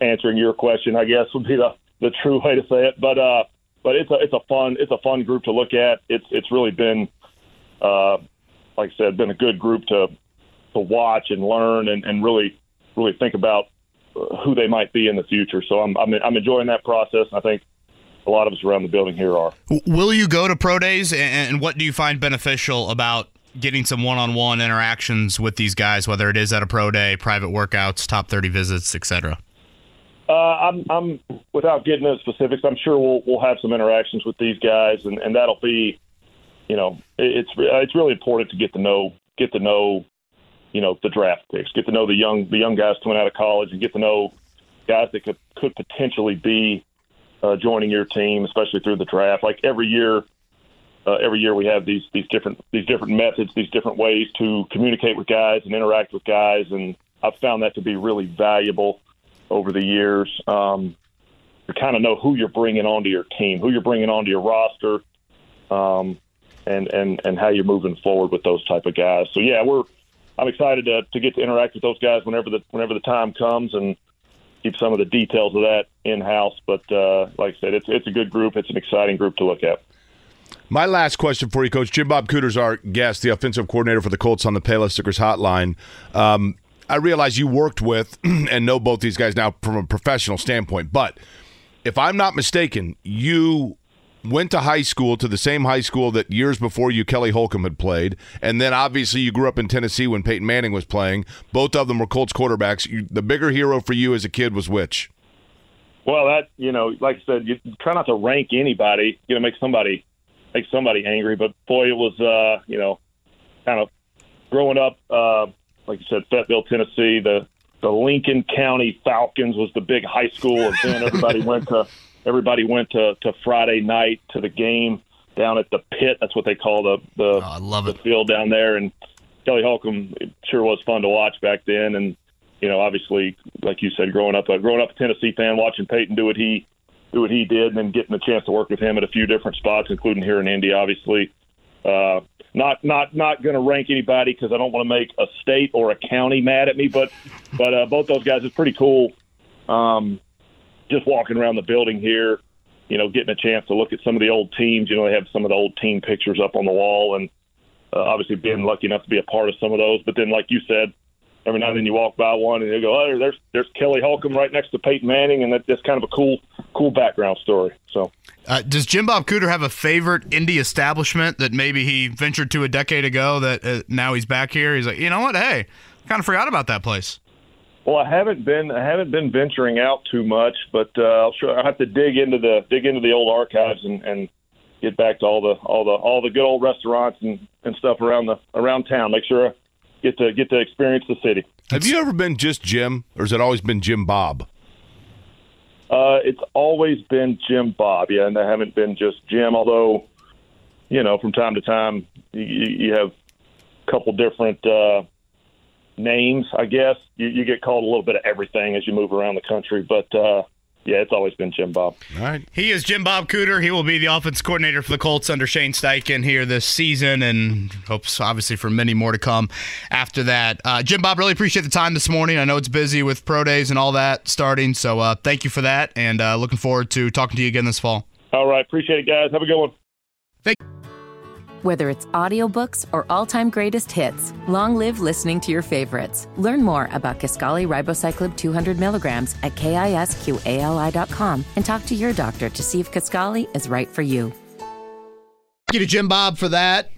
answering your question. I guess would be the the true way to say it. But uh, but it's a it's a fun it's a fun group to look at. It's it's really been uh, like I said, been a good group to to watch and learn and, and really really think about who they might be in the future. So I'm I'm, I'm enjoying that process. And I think a lot of us around the building here are. Will you go to pro days, and, what do you find beneficial about getting some one-on-one interactions with these guys, whether it is at a pro day, private workouts, top thirty visits, etc.? Uh, I'm, I'm without getting into specifics. I'm sure we'll we'll have some interactions with these guys, and, and that'll be, you know, it- it's it's really important to get to know get to know, you know, the draft picks, get to know the young the young guys coming out of college, and get to know guys that could could potentially be uh, joining your team, especially through the draft. Like every year, uh, every year we have these these different these different methods, these different ways to communicate with guys and interact with guys, and I've found that to be really valuable over the years. Um, kind of know who you're bringing onto your team, who you're bringing onto your roster, um, and and and how you're moving forward with those type of guys. So yeah, we're I'm excited to to get to interact with those guys whenever the whenever the time comes and keep some of the details of that in house. But uh, like I said, it's it's a good group. It's an exciting group to look at. My last question for you, Coach Jim Bob Cooter's our guest, the offensive coordinator for the Colts on the Payless Stickers Hotline. Um, I realize you worked with *clears throat* and know both these guys now from a professional standpoint, but if I'm not mistaken, you went to high school to the same high school that years before you Kelly Holcomb had played, and then obviously you grew up in Tennessee when Peyton Manning was playing. Both of them were Colts quarterbacks. You, the bigger hero for you as a kid was which? Well, that you know, like I said, you try not to rank anybody. You know, make somebody make somebody angry. But boy, it was uh, you know, kind of growing up. Uh, like you said, Fayetteville, Tennessee. The the Lincoln County Falcons was the big high school, then everybody went to everybody went to, to Friday night to the game down at the pit. That's what they call the the, oh, I love the it. field down there. And Kelly Holcomb it sure was fun to watch back then. And you know, obviously, like you said, growing up, uh, growing up a Tennessee fan, watching Peyton do what he do what he did, and then getting the chance to work with him at a few different spots, including here in Indy, obviously. Uh, not not not going to rank anybody because I don't want to make a state or a county mad at me, but but uh, both those guys is pretty cool. Um, just walking around the building here, you know, getting a chance to look at some of the old teams. You know, they have some of the old team pictures up on the wall, and uh, obviously being lucky enough to be a part of some of those. But then, like you said, every now and then you walk by one and you go, "Oh, there's there's Kelly Holcomb right next to Peyton Manning," and that, that's kind of a cool cool background story. So, uh, does Jim Bob Cooter have a favorite Indy establishment that maybe he ventured to a decade ago that uh, now he's back here? He's like, you know what? Hey, kind of forgot about that place. Well, I haven't been I haven't been venturing out too much, but uh, I'll sure I have to dig into the dig into the old archives and, and get back to all the all the all the good old restaurants and, and stuff around the around town. Make sure I get to get to experience the city. Have you ever been just Jim, or has it always been Jim Bob? Uh, it's always been Jim Bob, yeah, and I haven't been just Jim. Although, you know, from time to time, you, you have a couple different uh, names. I guess you, you get called a little bit of everything as you move around the country, but uh, yeah, it's always been Jim Bob. All right. He is Jim Bob Cooter. He will be the offense coordinator for the Colts under Shane Steichen here this season, and hopes obviously for many more to come after that. Uh, Jim Bob, really appreciate the time this morning. I know it's busy with pro days and all that starting, so uh, thank you for that, and uh, looking forward to talking to you again this fall. All right, appreciate it, guys. Have a good one. Thank. Whether it's audiobooks or all-time greatest hits, long live listening to your favorites. Learn more about Kisqali Ribociclib 200 milligrams at kisqali.com and talk to your doctor to see if Kisqali is right for you. Thank you to Jim Bob for that.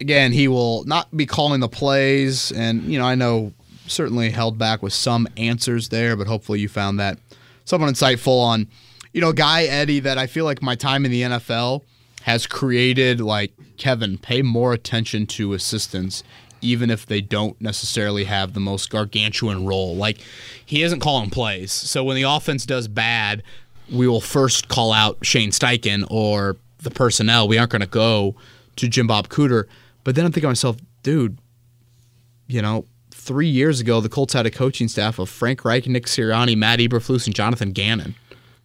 Again, he will not be calling the plays, and you know I know certainly held back with some answers there, but hopefully you found that somewhat insightful on, you know, guy Eddie that I feel like my time in the NFL has created like Kevin, pay more attention to assistants, even if they don't necessarily have the most gargantuan role. Like he isn't calling plays. So when the offense does bad, we will first call out Shane Steichen or the personnel. We aren't going to go to Jim Bob Cooter. But then I'm thinking to myself, dude, you know, three years ago, the Colts had a coaching staff of Frank Reich, Nick Sirianni, Matt Eberflus, and Jonathan Gannon.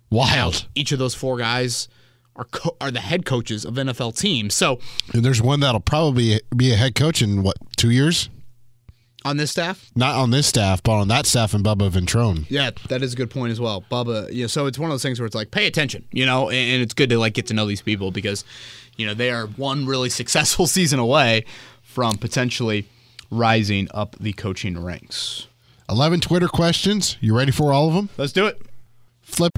Wild. Each of those four guys are co- are the head coaches of NFL teams. So And there's one that'll probably be a head coach in what two years? on this staff, Not on this staff, but on that staff and Bubba Ventrone. yeah, that is a good point as well, Bubba. You know, so it's one of those things where it's like pay attention, you know, and, and it's good to like get to know these people because, you know, they are one really *laughs* successful season away from potentially rising up the coaching ranks. Eleven Twitter questions. You ready for all of them? Let's do it. Flip.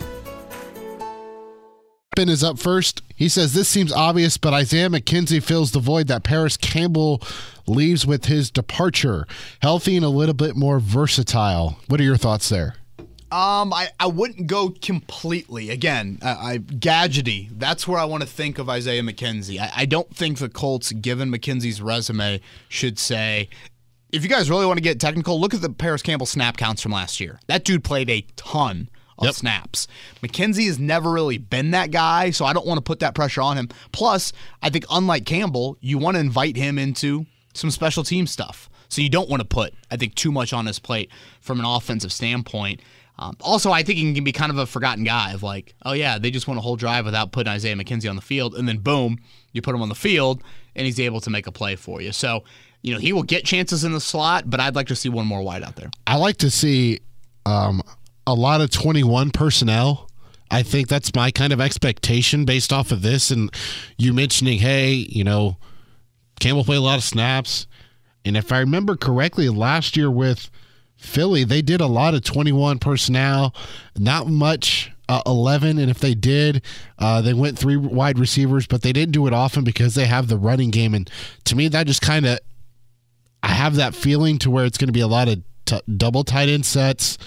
Is up first. He says this seems obvious, but Isaiah McKenzie fills the void that Parris Campbell leaves with his departure. Healthy and a little bit more versatile. What are your thoughts there? Um, I, I wouldn't go completely. Again, I, I gadgety. That's where I want to think of Isaiah McKenzie. I, I don't think the Colts, given McKenzie's resume, should say, if you guys really want to get technical, look at the Parris Campbell snap counts from last year. That dude played a ton Yep. snaps. McKenzie has never really been that guy, so I don't want to put that pressure on him. Plus, I think unlike Campbell, you want to invite him into some special team stuff. So you don't want to put, I think, too much on his plate from an offensive standpoint. Um, also, I think he can be kind of a forgotten guy of like, oh yeah, they just want a whole drive without putting Isaiah McKenzie on the field, and then boom, you put him on the field, and he's able to make a play for you. So, you know, he will get chances in the slot, but I'd like to see one more wide out there. I like to see um, a lot of 21 personnel. I think that's my kind of expectation based off of this. And you mentioning, hey, you know, Campbell played a lot of snaps. And if I remember correctly, last year with Philly, they did a lot of 21 personnel, not much uh, 11. And if they did, uh, they went three wide receivers, but they didn't do it often because they have the running game. And to me, that just kind of I have that feeling to where it's going to be a lot of t- double tight end sets,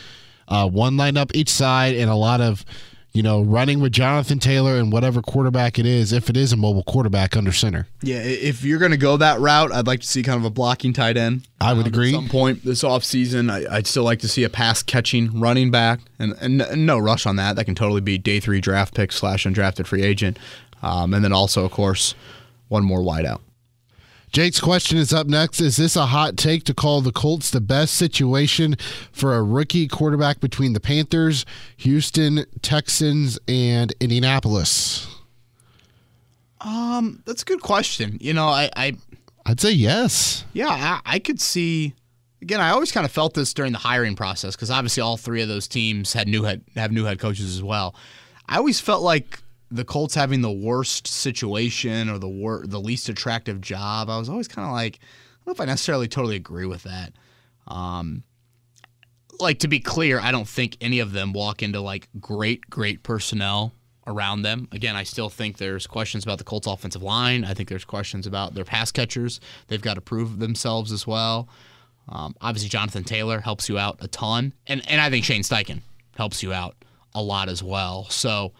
uh, one lineup each side, and a lot of you know running with Jonathan Taylor and whatever quarterback it is, if it is a mobile quarterback under center. Yeah, if you're going to go that route, I'd like to see kind of a blocking tight end. I would Um, agree. At some point this offseason, I, I'd still like to see a pass catching running back, and, and, and no rush on that. That can totally be day three draft pick slash undrafted free agent. Um, and then also, of course, one more wide out. Jake's question is up next. Is this a hot take to call the Colts the best situation for a rookie quarterback between the Panthers, Houston, Texans, and Indianapolis? Um, that's a good question. You know, I, I I'd say yes. Yeah, I, I could see. Again, I always kind of felt this during the hiring process because obviously all three of those teams had new head have new head coaches as well. I always felt like the Colts having the worst situation or the wor- the least attractive job. I was always kind of like, I don't know if I necessarily totally agree with that. Um, like to be clear, I don't think any of them walk into like great, great personnel around them. Again, I still think there's questions about the Colts offensive line. I think there's questions about their pass catchers. They've got to prove themselves as well. Um, obviously, Jonathan Taylor helps you out a ton, and and I think Shane Steichen helps you out a lot as well. So,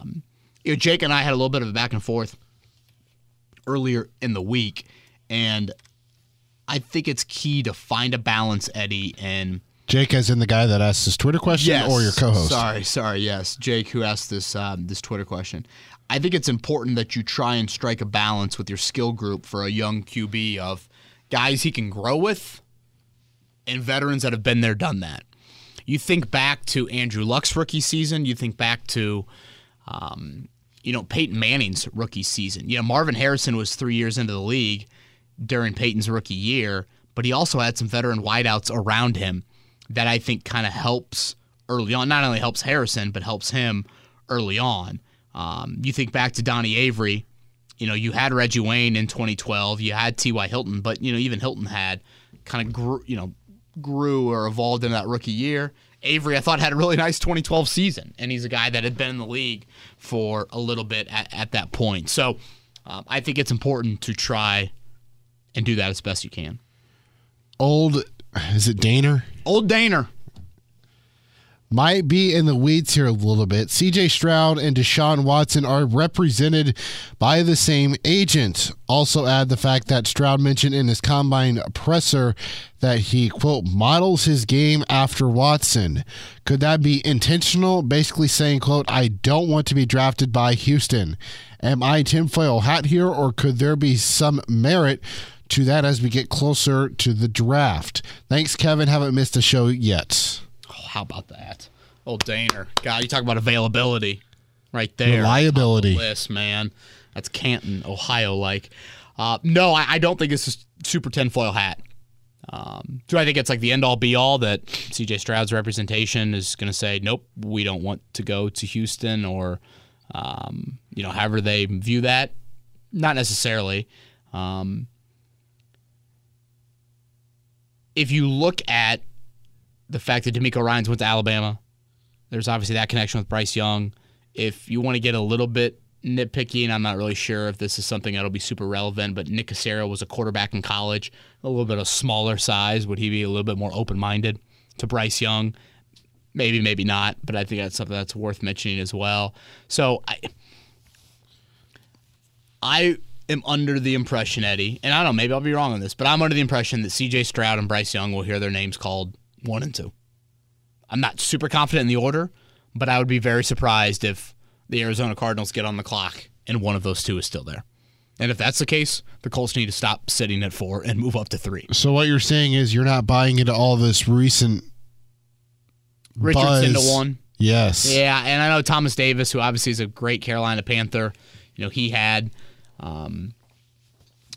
um, you know, Jake and I had a little bit of a back and forth earlier in the week, and I think it's key to find a balance, Eddie, and Jake, as in the guy that asked this Twitter question, or your co-host? Sorry, sorry. Yes, Jake, who asked this um, this Twitter question. I think it's important that you try and strike a balance with your skill group for a young QB of guys he can grow with and veterans that have been there, done that. You think back to Andrew Luck's rookie season. You think back to, um, you know, Peyton Manning's rookie season. You know, Marvin Harrison was three years into the league during Peyton's rookie year, but he also had some veteran wideouts around him that I think kind of helps early on. Not only helps Harrison, but helps him early on. Um, you think back to Donnie Avery. You know, you had Reggie Wayne in 2012. You had T.Y. Hilton, but you know, even Hilton had kind of grew, you know, grew or evolved in that rookie year. Avery, I thought, had a really nice 2012 season, and he's a guy that had been in the league for a little bit at, at that point. So um, I think it's important to try and do that as best you can. Old, is it Daner? Old Daner. Might be in the weeds here a little bit. CJ Stroud and Deshaun Watson are represented by the same agent. Also, add the fact that Stroud mentioned in his combine presser that he, quote, models his game after Watson. Could that be intentional? Basically saying, quote, I don't want to be drafted by Houston. Am I tinfoil hat here, or could there be some merit? To that as we get closer to the draft. Thanks, Kevin. Haven't missed a show yet. How about that? Old Daner. God, you talk about availability right there. Reliability. The list, man. That's Canton, Ohio like. Uh, no, I, I don't think it's a super tinfoil hat. Um, do I think it's like the end all be all that CJ Stroud's representation is going to say, nope, we don't want to go to Houston or, um, you know, however they view that? Not necessarily. Um, if you look at the fact that DeMeco Ryans went to Alabama, there's obviously that connection with Bryce Young. If you want to get a little bit nitpicky, and I'm not really sure if this is something that'll be super relevant, but Nick Caserio was a quarterback in college, a little bit of smaller size. Would he be a little bit more open minded to Bryce Young? Maybe, maybe not, but I think that's something that's worth mentioning as well. So I, I am under the impression, Eddie, and I don't know, maybe I'll be wrong on this, but I'm under the impression that C.J. Stroud and Bryce Young will hear their names called one and two. I'm not super confident in the order, but I would be very surprised if the Arizona Cardinals get on the clock and one of those two is still there. And if that's the case, the Colts need to stop sitting at four and move up to three. So what you're saying is you're not buying into all this recent Richardson buzz. to one. Yes. Yeah, and I know Thomas Davis, who obviously is a great Carolina Panther. You know, he had um,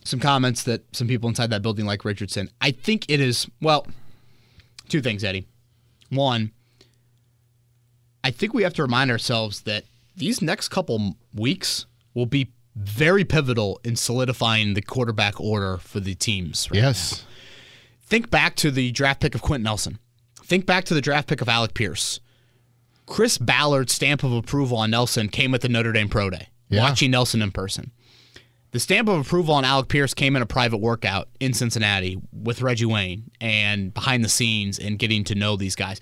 some comments that some people inside that building like Richardson. I think it is well, two things, Eddie. One, I think we have to remind ourselves that these next couple weeks will be very pivotal in solidifying the quarterback order for the teams. right Yes. Think back to the draft pick of Quenton Nelson. Think back to the draft pick of Alec Pierce. Chris Ballard's stamp of approval on Nelson came at the Notre Dame Pro Day, Yeah. watching Nelson in person. The stamp of approval on Alec Pierce came in a private workout in Cincinnati with Reggie Wayne and behind the scenes and getting to know these guys.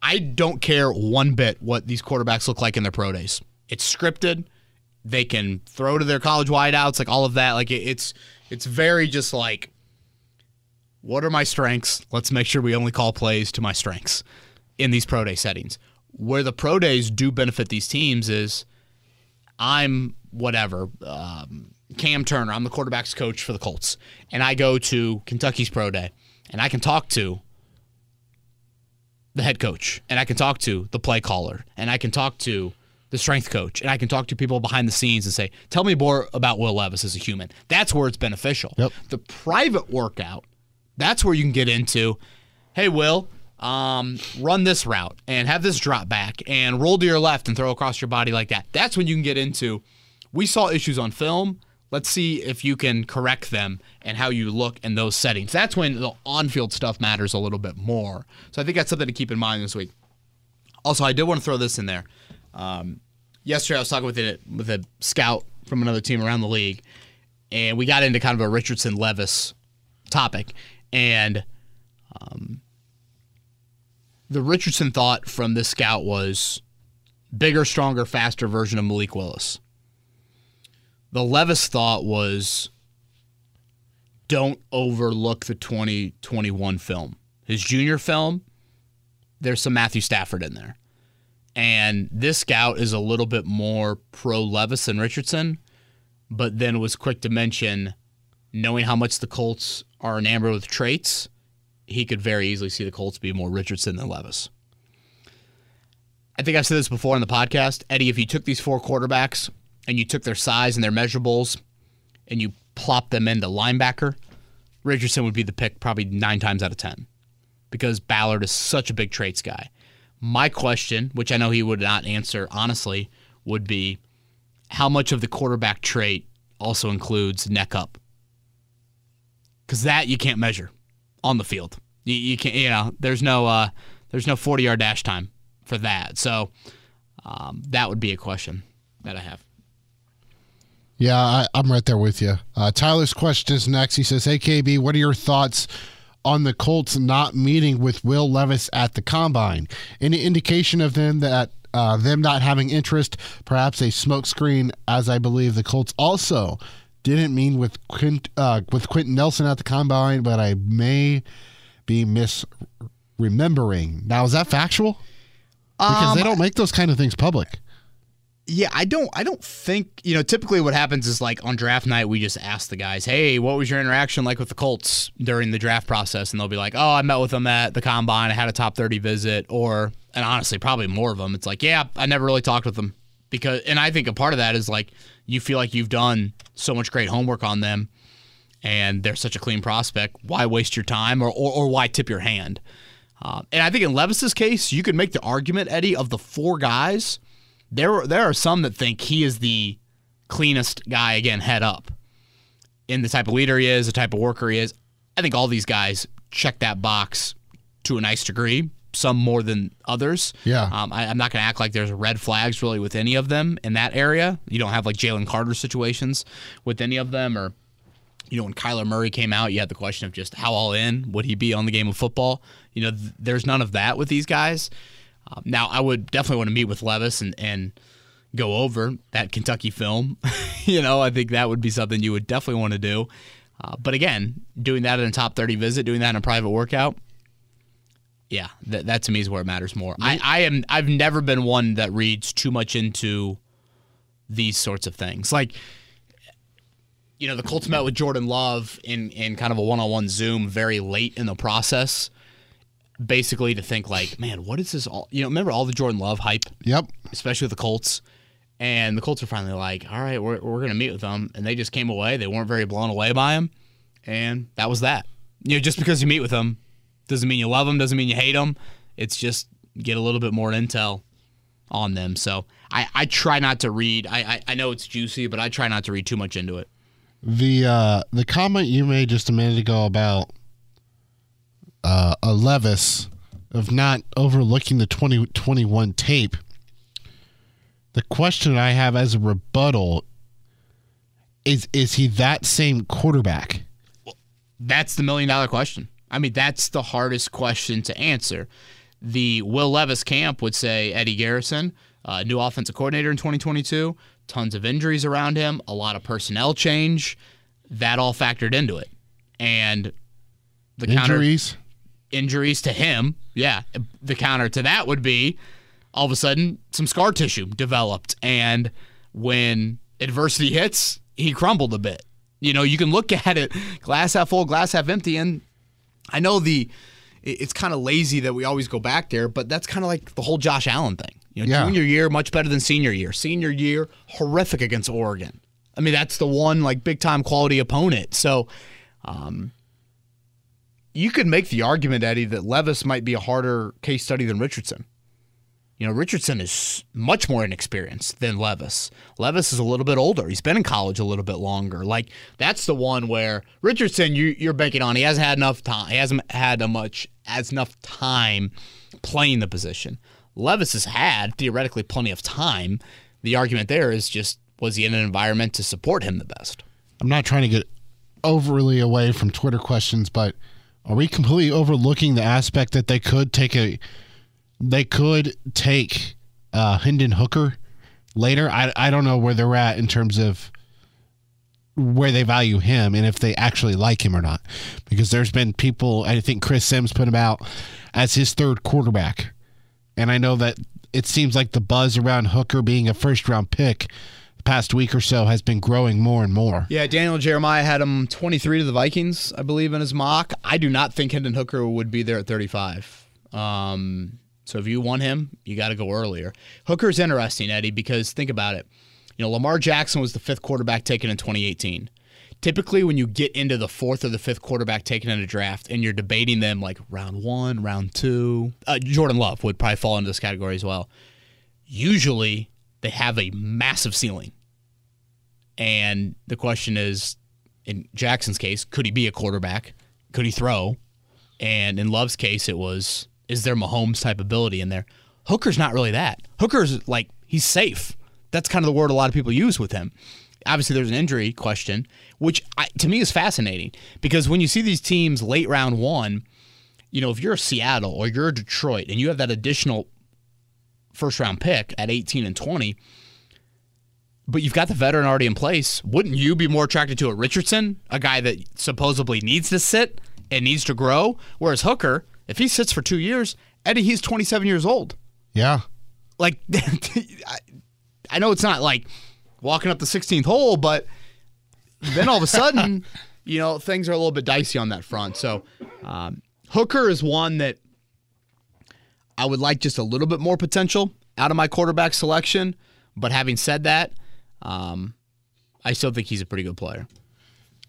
I don't care one bit what these quarterbacks look like in their pro days. It's scripted. They can throw to their college wideouts, like all of that. Like it's it's very just like what are my strengths? Let's make sure we only call plays to my strengths in these pro day settings. Where the pro days do benefit these teams is I'm whatever, um, Cam Turner, I'm the quarterback's coach for the Colts, and I go to Kentucky's pro day, and I can talk to the head coach, and I can talk to the play caller, and I can talk to the strength coach, and I can talk to people behind the scenes and say, "Tell me more about Will Levis as a human." That's where it's beneficial. Yep. The private workout, that's where you can get into, "Hey, Will." Um, run this route and have this drop back and roll to your left and throw across your body like that. That's when you can get into. We saw issues on film. Let's see if you can correct them and how you look in those settings. That's when the on-field stuff matters a little bit more. So I think that's something to keep in mind this week. Also, I did want to throw this in there. Um, yesterday, I was talking with a, with a scout from another team around the league, and we got into kind of a Richardson Levis topic. And um, the Richardson thought from this scout was bigger, stronger, faster version of Malik Willis. The Levis thought was don't overlook the 2021 film. His junior film, there's some Matthew Stafford in there. And this scout is a little bit more pro Levis than Richardson, but then was quick to mention knowing how much the Colts are enamored with traits, he could very easily see the Colts be more Richardson than Levis. I think I've said this before on the podcast. Eddie, if you took these four quarterbacks and you took their size and their measurables and you plopped them into linebacker, Richardson would be the pick probably nine times out of 10 because Ballard is such a big traits guy. My question, which I know he would not answer honestly, would be how much of the quarterback trait also includes neck up? Because that you can't measure on the field. You, you can't, you know, there's no, uh, there's no 40 yard dash time for that. So um, that would be a question that I have. Yeah, I, I'm right there with you. Uh, Tyler's question is next. He says, "Hey KB, what are your thoughts on the Colts not meeting with Will Levis at the combine? Any indication of them that uh, them not having interest? Perhaps a smokescreen, as I believe the Colts also didn't mean with Quint, uh, with Quenton Nelson at the combine, but I may be misremembering. Now, is that factual? Because they don't make those kind of things public. Yeah, I don't I don't think, you know, typically what happens is like on draft night we just ask the guys, "Hey, what was your interaction like with the Colts during the draft process?" and they'll be like, "Oh, I met with them at the combine. I had a top 30 visit." Or and honestly, probably more of them. It's like, "Yeah, I never really talked with them." Because and I think a part of that is like you feel like you've done so much great homework on them and they're such a clean prospect. Why waste your time or or, or why tip your hand? Uh, and I think in Levis's case, you could make the argument, Eddie, of the four guys there there are some that think he is the cleanest guy again head up in the type of leader he is the type of worker he is i think all these guys check that box to a nice degree some more than others Yeah. um, I, i'm not going to act like there's red flags really with any of them in that area you don't have like jalen carter situations with any of them or you know, when Kyler Murray came out, you had the question of just how all in would he be on the game of football. You know, th- there's none of that with these guys. Um, now, I would definitely want to meet with Levis and, and go over that Kentucky film. *laughs* you know, I think that would be something you would definitely want to do. Uh, but again, doing that in a top 30 visit, doing that in a private workout, yeah, that, that to me is where it matters more. I, I am I've never been one that reads too much into these sorts of things. Like, you know, the Colts met with Jordan Love in in kind of a one on one Zoom very late in the process, basically to think like, man, what is this all? You know, remember all the Jordan Love hype, Yep. especially with the Colts. And the Colts are finally like, all right, we're, we're going to meet with them. And they just came away. They weren't very blown away by him. And that was that. You know, just because you meet with them doesn't mean you love them, doesn't mean you hate them. It's just get a little bit more intel on them. So I, I try not to read. I, I, I know it's juicy, but I try not to read too much into it. The uh, the comment you made just a minute ago about uh, a Levis of not overlooking the 2021 tape. The question I have as a rebuttal is is he that same quarterback? That's the million dollar question. I mean, that's the hardest question to answer. The Will Levis camp would say Eddie Garrison, uh, new offensive coordinator in 2022, tons of injuries around him, a lot of personnel change. That all factored into it. And the counter Injuries? to him, yeah, the counter to that would be all of a sudden some scar tissue developed. And when adversity hits, he crumbled a bit. You know, you can look *laughs* at it glass half full, glass half empty. And I know the it's kind of lazy that we always go back there, but that's kind of like the whole Josh Allen thing. You know, Yeah. junior year much better than senior year. Senior year horrific against Oregon. I mean, that's the one like big time quality opponent. So, um, you could make the argument, Eddie, that Levis might be a harder case study than Richardson. You know, Richardson is much more inexperienced than Levis. Levis is a little bit older. He's been in college a little bit longer. Like that's the one where Richardson, you, you're banking on. He hasn't had enough time. He hasn't had a much as enough time playing the position. Levis has had theoretically plenty of time. The argument there is just was he in an environment to support him the best? I'm not trying to get overly away from Twitter questions, but are we completely overlooking the aspect that they could take a they could take uh Hendon Hooker later? I I don't know where they're at in terms of where they value him and if they actually like him or not. Because there's been people I think Chris Sims put him out as his third quarterback. And I know that it seems like the buzz around Hooker being a first round pick the past week or so has been growing more and more. Yeah, Daniel Jeremiah had him 23 to the Vikings, I believe, in his mock. I do not think Hendon Hooker would be there at 35. Um, so if you want him, you got to go earlier. Hooker's interesting, Eddie, because think about it. You know, Lamar Jackson was the fifth quarterback taken in 2018. Typically, when you get into the fourth or the fifth quarterback taken in a draft and you're debating them like round one, round two, uh, Jordan Love would probably fall into this category as well. Usually, they have a massive ceiling. And the question is, in Jackson's case, could he be a quarterback? Could he throw? And in Love's case, it was, is there Mahomes type ability in there? Hooker's not really that. Hooker's like, he's safe. That's kind of the word a lot of people use with him. Obviously, there's an injury question, which I, to me is fascinating because when you see these teams late round one, you know, if you're Seattle or you're Detroit and you have that additional first round pick at 18 and 20, but you've got the veteran already in place. Wouldn't you be more attracted to a Richardson, a guy that supposedly needs to sit and needs to grow? Whereas Hooker, if he sits for two years, Eddie, he's 27 years old. Yeah. Like, *laughs* I, I know it's not like walking up the 16th hole, but then all of a sudden, *laughs* you know, things are a little bit dicey on that front. So, um, Hooker is one that I would like just a little bit more potential out of my quarterback selection. But having said that, um, I still think he's a pretty good player.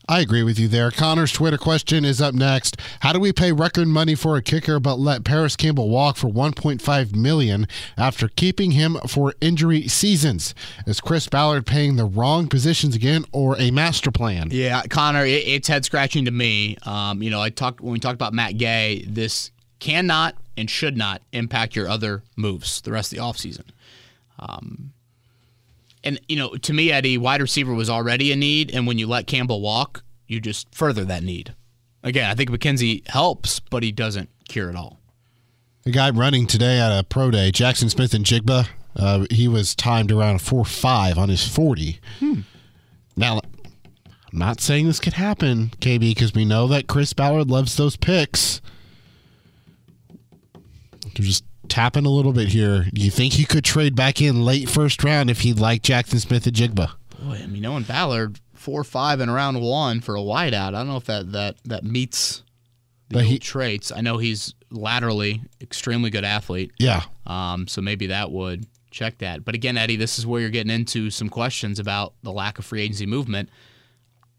I agree with you there. Connor's Twitter question is up next. How do we pay record money for a kicker but let Parris Campbell walk for 1.5 million after keeping him for injury seasons? Is Chris Ballard paying the wrong positions again or a master plan? Yeah, Connor, it, it's head scratching to me. Um, you know, I talked when we talked about Matt Gay. This cannot and should not impact your other moves the rest of the offseason. Um, and you know, to me, Eddie, wide receiver was already a need, and when you let Campbell walk, you just further that need. Again, I think McKenzie helps, but he doesn't cure it all. The guy running today at a pro day, Jaxon Smith-Njigba, uh, he was timed around 4 5 on his 40. Now, I'm not saying this could happen, KB, because we know that Chris Ballard loves those picks. Just tapping a little bit here. Do you think he could trade back in late first round if he liked Jaxon Smith-Njigba? Boy, I mean, knowing Ballard four five in round one for a wideout, I don't know if that that that meets the he- traits. I know he's laterally extremely good athlete, Yeah. um, so maybe that would check that. But again, Eddie, this is where you're getting into some questions about the lack of free agency movement.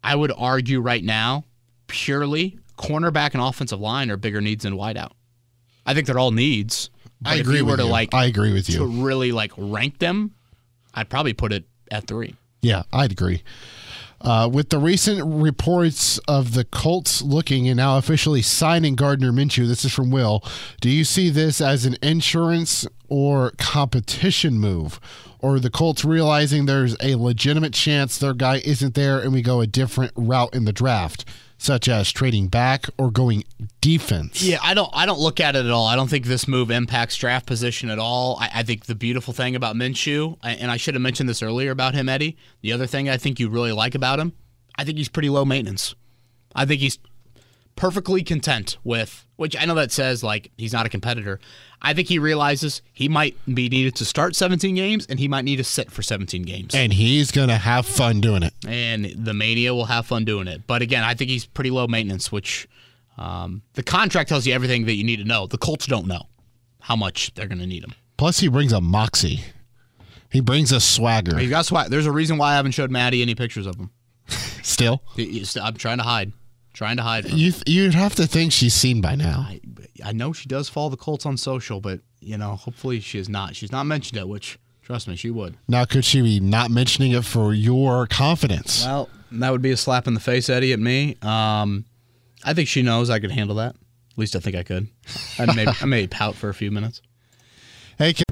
I would argue right now, purely cornerback and offensive line are bigger needs than wideout. I think they're all needs. I if agree you were with to you. like I agree with you. to really like rank them, I'd probably put it at three. Yeah, I'd agree. Uh, with the recent reports of the Colts looking and now officially signing Gardner Minshew, this is from Will. Do you see this as an insurance or competition move? Or the Colts realizing there's a legitimate chance their guy isn't there and we go a different route in the draft, such as trading back or going defense? Yeah, I don't. I don't look at it at all. I don't think this move impacts draft position at all. I, I think the beautiful thing about Minshew, and I should have mentioned this earlier about him, Eddie. The other thing I think you really like about him, I think he's pretty low maintenance. I think he's perfectly content with, which I know that says like he's not a competitor. I think he realizes he might be needed to start 17 games, and he might need to sit for 17 games. And he's going to have fun doing it. and the mania will have fun doing it. But again, I think he's pretty low maintenance, which um, the contract tells you everything that you need to know. The Colts don't know how much they're going to need him. Plus, he brings a moxie. He brings a swagger. He's got swag. There's a reason why I haven't showed Maddie any pictures of him. Still, I'm trying to hide, trying to hide. From you you'd have to think she's seen by now. I, I know she does follow the Colts on social, but you know, hopefully she is not. She's not mentioned it, which trust me, she would. Now, could she be not mentioning it for your confidence? Well, that would be a slap in the face, Eddie, at me. Um, I think she knows I could handle that. At least I think I could. I may, I may *laughs* pout for a few minutes. Hey, Kim,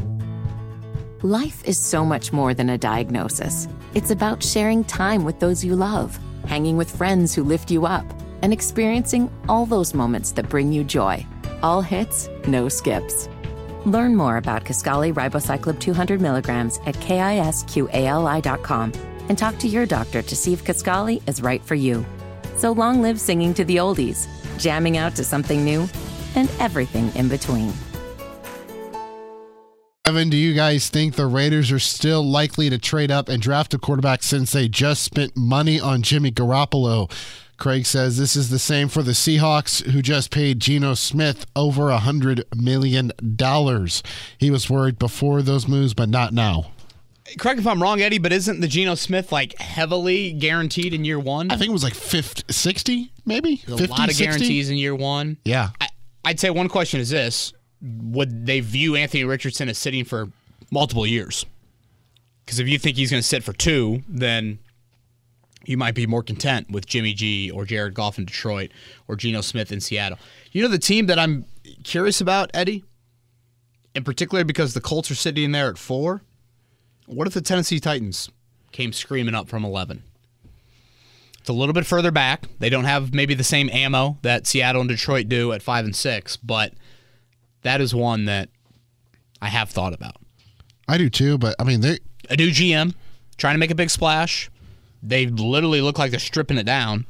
Life is so much more than a diagnosis. It's about sharing time with those you love, hanging with friends who lift you up, and experiencing all those moments that bring you joy. All hits, no skips. Learn more about Kisqali Ribociclib 200 milligrams at kisqali.com and talk to your doctor to see if Kisqali is right for you. So long live singing to the oldies, jamming out to something new, and everything in between. Evan, do you guys think the Raiders are still likely to trade up and draft a quarterback since they just spent money on Jimmy Garoppolo? Craig says this is the same for the Seahawks, who just paid Geno Smith over a $100 million. He was worried before those moves, but not now. Correct if I'm wrong, Eddie, but isn't the Geno Smith like heavily guaranteed in year one? I think it was like 50, 60, maybe? a lot of 60? guarantees in year one. Yeah. I, I'd say one question is this: Would they view Anthony Richardson as sitting for multiple years? Because if you think he's going to sit for two, then you might be more content with Jimmy G or Jared Goff in Detroit or Geno Smith in Seattle. You know the team that I'm curious about, Eddie, in particular because the Colts are sitting in there at four. What if the Tennessee Titans came screaming up from eleven? It's a little bit further back. They don't have maybe the same ammo that Seattle and Detroit do at five and six, but that is one that I have thought about. I do too, but I mean, they A new GM trying to make a big splash. They literally look like they're stripping it down.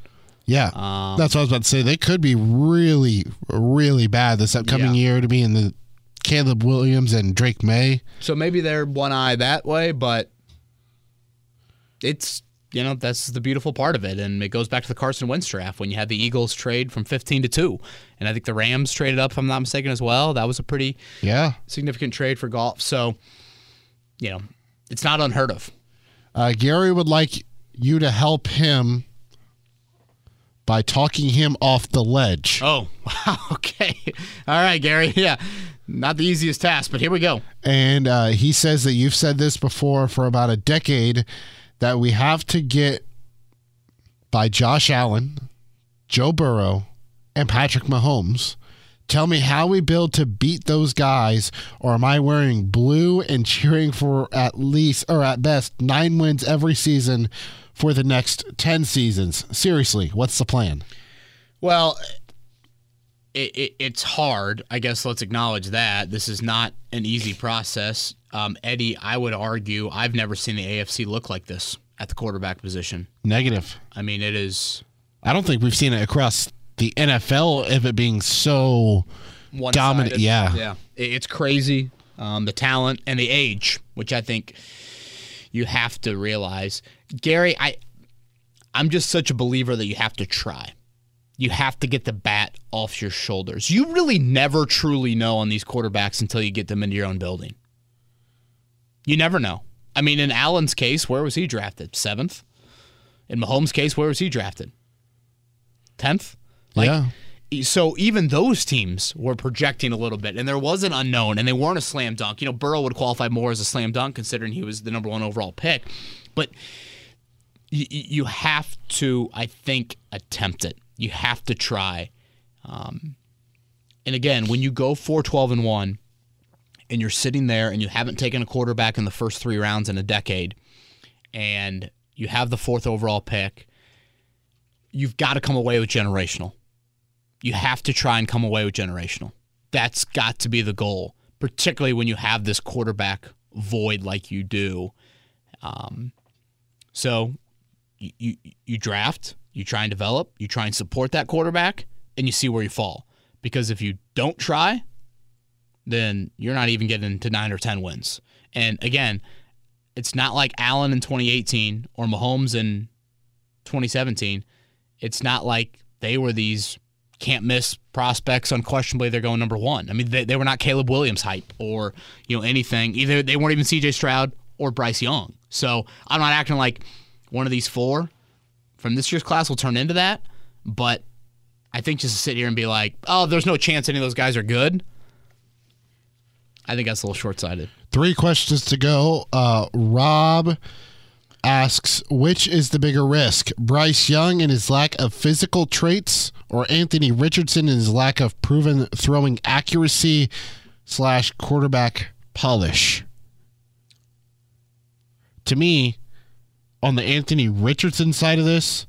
Yeah, Um, that's what I was about to say. They could be really, really bad this upcoming Yeah. year to be in the Caleb Williams and Drake Maye. So maybe they're one eye that way, but it's you know that's the beautiful part of it, and it goes back to the Carson Wentz draft when you had the Eagles trade from 15 to two, and I think the Rams traded up, if I'm not mistaken, as well. That was a pretty Yeah, significant trade for Goff. So you know it's not unheard of. uh, Gary would like you to help him by talking him off the ledge. Oh, *laughs* wow. Okay. All right, Gary. *laughs* Yeah. Not the easiest task, but here we go. And uh, he says that you've said this before for about a decade that we have to get by Josh Allen, Joe Burrow, and Patrick Mahomes. Tell me how we build to beat those guys, or am I wearing blue and cheering for at least, or at best, nine wins every season for the next 10 seasons? Seriously, what's the plan? Well, it, it, it's hard. I guess let's acknowledge that this is not an easy process. Um, Eddie, I would argue I've never seen the AFC look like this at the quarterback position. Negative. I mean, it is I don't think we've seen it across the NFL of it being so dominant. Yeah. yeah. It- It's crazy. Um, the talent and the age, which I think you have to realize. Gary, I I'm just such a believer that you have to try. You have to get the bat off your shoulders. You really never truly know on these quarterbacks until you get them into your own building. You never know. I mean, in Allen's case, where was he drafted? Seventh. In Mahomes' case, where was he drafted? Tenth. Like, yeah. So even those teams were projecting a little bit, and there was an unknown, and they weren't a slam dunk. You know, Burrow would qualify more as a slam dunk considering he was the number one overall pick, but you, you have to, I think, attempt it. You have to try. Um, and again, when you go 4 12 and 1, and you're sitting there and you haven't taken a quarterback in the first three rounds in a decade, and you have the fourth overall pick, you've got to come away with generational. You have to try and come away with generational. That's got to be the goal, particularly when you have this quarterback void like you do. Um, so you, you you draft, you try and develop, you try and support that quarterback, and you see where you fall. Because if you don't try, then you're not even getting to nine or ten wins. And again, it's not like Allen in 2018 or Mahomes in 2017. It's not like they were these can't miss prospects. Unquestionably, they're going number one. I mean, they, they were not Caleb Williams hype or you know anything. Either they weren't even C.J. Stroud or Bryce Young. So I'm not acting like one of these four from this year's class will turn into that. But I think just to sit here and be like, oh, there's no chance any of those guys are good. I think that's a little short sighted. Three questions to go. Uh, Rob asks, which is the bigger risk? Bryce Young and his lack of physical traits, or Anthony Richardson and his lack of proven throwing accuracy slash quarterback polish? To me, on the Anthony Richardson side of this,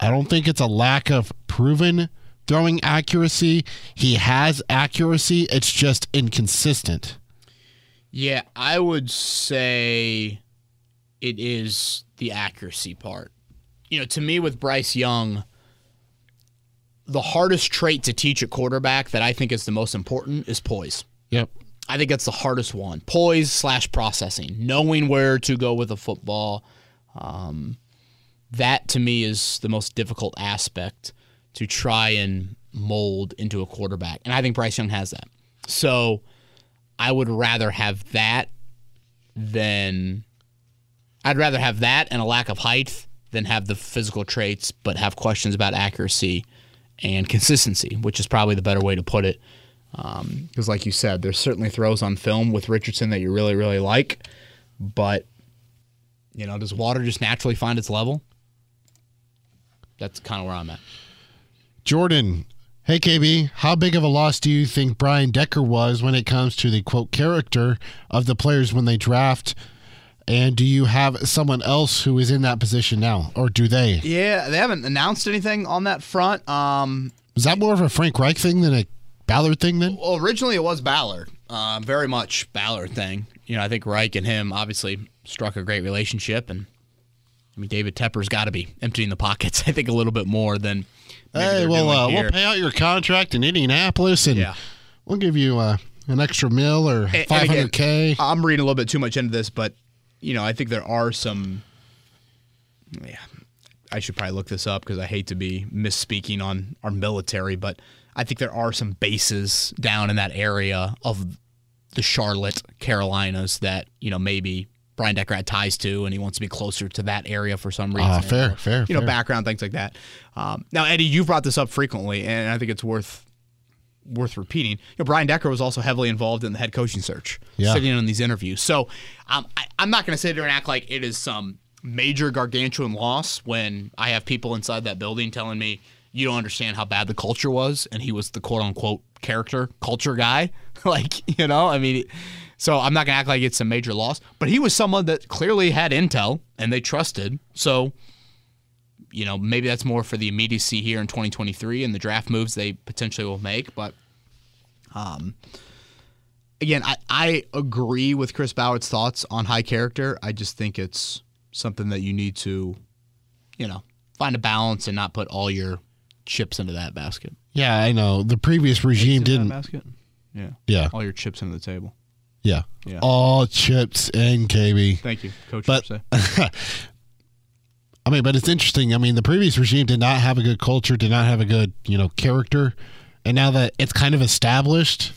I don't think it's a lack of proven throwing accuracy. He has accuracy, it's just inconsistent. Yeah, I would say it is the accuracy part. You know, to me with Bryce Young, the hardest trait to teach a quarterback that I think is the most important is poise. Yep. I think that's the hardest one. Poise slash processing, knowing where to go with a football. Um, that to me is the most difficult aspect to try and mold into a quarterback. And I think Bryce Young has that. So I would rather have that than I'd rather have that and a lack of height than have the physical traits but have questions about accuracy and consistency, which is probably the better way to put it. Um, because, like you said, there's certainly throws on film with Richardson that you really, really like, but you know, does water just naturally find its level? That's kind of where I'm at. Jordan, hey KB, how big of a loss do you think Brian Decker was when it comes to the quote character of the players when they draft? And do you have someone else who is in that position now, or do they? Yeah, they haven't announced anything on that front. Um, Is that more of a Frank Reich thing than a Ballard thing? Then Well, originally it was Ballard, uh, very much Ballard thing. You know, I think Reich and him obviously struck a great relationship, and I mean David Tepper's got to be emptying the pockets. *laughs* I think a little bit more than. hey, well, uh, we'll pay out your contract in Indianapolis, and Yeah. we'll give you uh, an extra mill or And- and five again, hundred k. I'm reading a little bit too much into this, but you know, I think there are some. Yeah, I should probably look this up because I hate to be misspeaking on our military, but I think there are some bases down in that area of the Charlotte Carolinas that you know maybe Brian Decker had ties to, and he wants to be closer to that area for some reason. Ah, fair, or, fair, You know, fair. background things like that. Um, now, Eddie, you've brought this up frequently, and I think it's worth worth repeating. You know, Brian Decker was also heavily involved in the head coaching search, Yeah. sitting in on these interviews. So um, I, I'm not going to sit there and act like it is some major gargantuan loss when I have people inside that building telling me you don't understand how bad the culture was, and he was the quote unquote character culture guy. *laughs* like you know, I mean. So I'm not gonna act like it's a major loss, but he was someone that clearly had intel and they trusted. So you know, maybe that's more for the immediacy here in 2023 and the draft moves they potentially will make. But um, again, I, I agree with Chris Ballard's thoughts on high character. I just think it's something that you need to, you know, find a balance and not put all your chips into that basket. Yeah, I know. The previous regime Into didn't. basket. Yeah. Yeah, All your chips into the table. yeah. Yeah. All chips in, KB. Thank you, Coach. But- Irsay. *laughs* I mean, but it's interesting. I mean, the previous regime did not have a good culture, did not have a good, you know, character, and now that it's kind of established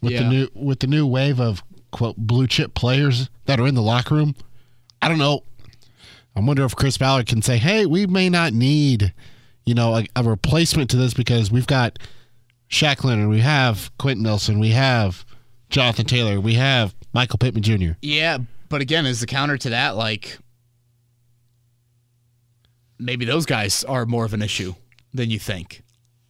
with the new with the new wave of quote blue chip players that are in the locker room, I don't know. I wonder if Chris Ballard can say, "Hey, we may not need, you know, a, a replacement to this because we've got Shaq Leonard, we have Quenton Nelson, we have Jonathan Taylor, we have Michael Pittman Jr." Yeah, but again, as the counter to that, like maybe those guys are more of an issue than you think.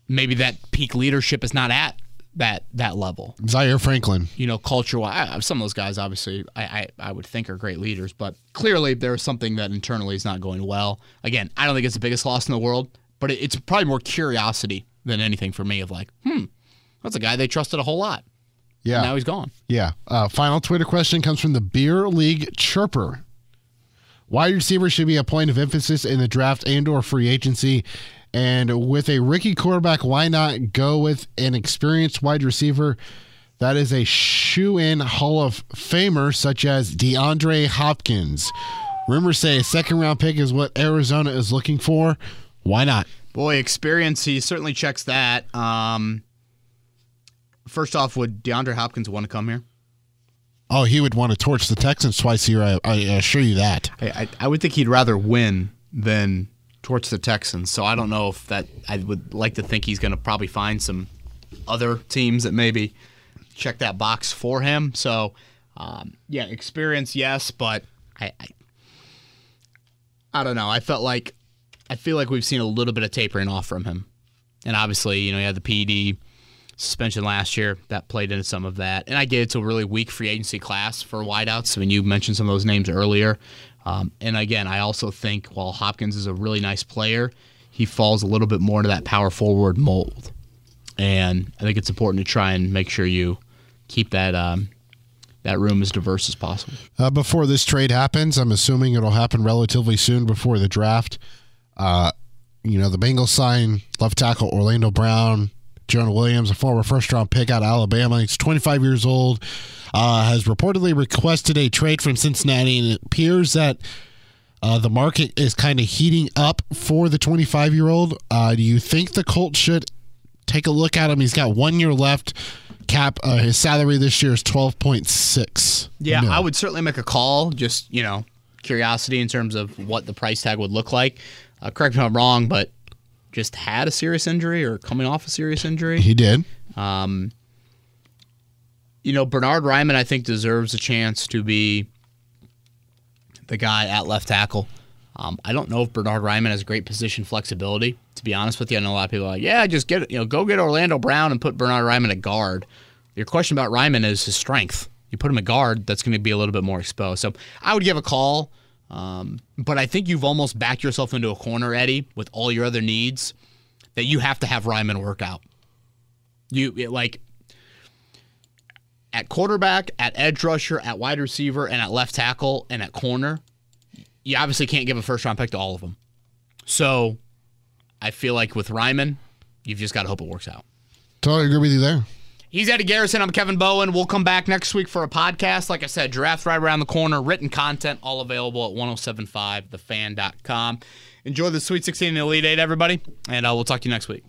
Maybe that peak leadership is not at that that level. Zaire Franklin. You know, culture wise, some of those guys obviously I, I I would think are great leaders, but clearly there's something that internally is not going well. Again, I don't think it's the biggest loss in the world, but it, it's probably more curiosity than anything for me of like, hmm, that's a guy they trusted a whole lot. Yeah. Now he's gone. Yeah. Uh, final Twitter question comes from the Beer League Chirper. Wide receiver should be a point of emphasis in the draft and or free agency. And with a rookie quarterback, why not go with an experienced wide receiver that is a shoe-in Hall of Famer such as DeAndre Hopkins? Rumors say a second round pick is what Arizona is looking for. Why not? Boy, experience, he certainly checks that. Um, first off, would DeAndre Hopkins want to come here? Oh, he would want to torch the Texans twice a year. I, I assure you that. I, I, would think he'd rather win than torch the Texans. So I don't know if that. I would like to think he's going to probably find some other teams that maybe check that box for him. So um, yeah, experience, yes, but I, I I don't know. I felt like I feel like we've seen a little bit of tapering off from him, and obviously, you know, he had the PD suspension last year that played into some of that. And I get it's a really weak free agency class for wideouts. I mean, you mentioned some of those names earlier. Um, and again, I also think while Hopkins is a really nice player, he falls a little bit more into that power forward mold. And I think it's important to try and make sure you keep that um, that room as diverse as possible. Uh, before this trade happens, I'm assuming it'll happen relatively soon before the draft. Uh, you know, the Bengals sign left tackle Orlando Brown, Jonah Williams, a former first round pick out of Alabama. He's 25 years old, uh, has reportedly requested a trade from Cincinnati, and it appears that uh, the market is kind of heating up for the 25 year old. Uh, do you think the Colts should take a look at him? He's got one year left. Cap, uh, his salary this year is 12.6. Yeah, mil. I would certainly make a call. Just you know, curiosity in terms of what the price tag would look like. Uh, correct me if I'm wrong, but just had a serious injury or coming off a serious injury. He did. Um, you know, Bernhard Raimann, I think, deserves a chance to be the guy at left tackle. Um, I don't know if Bernhard Raimann has great position flexibility. To be honest with you, I know a lot of people are like, yeah, just get you know, go get Orlando Brown and put Bernhard Raimann at guard. Your question about Raimann is his strength. You put him at guard, that's going to be a little bit more exposed. So I would give a call, um, but I think you've almost backed yourself into a corner, Eddie, with all your other needs that you have to have Raimann work out. You it, like at quarterback, at edge rusher, at wide receiver, and at left tackle and at corner. You obviously can't give a first round pick to all of them. So I feel like with Raimann, you've just got to hope it works out. Totally agree with you there. He's Eddie Garrison. I'm Kevin Bowen. We'll come back next week for a podcast. Like I said, draft right around the corner, written content, all available at 1075thefan.com. Enjoy the Sweet 16 and Elite 8, everybody, and uh, we'll talk to you next week.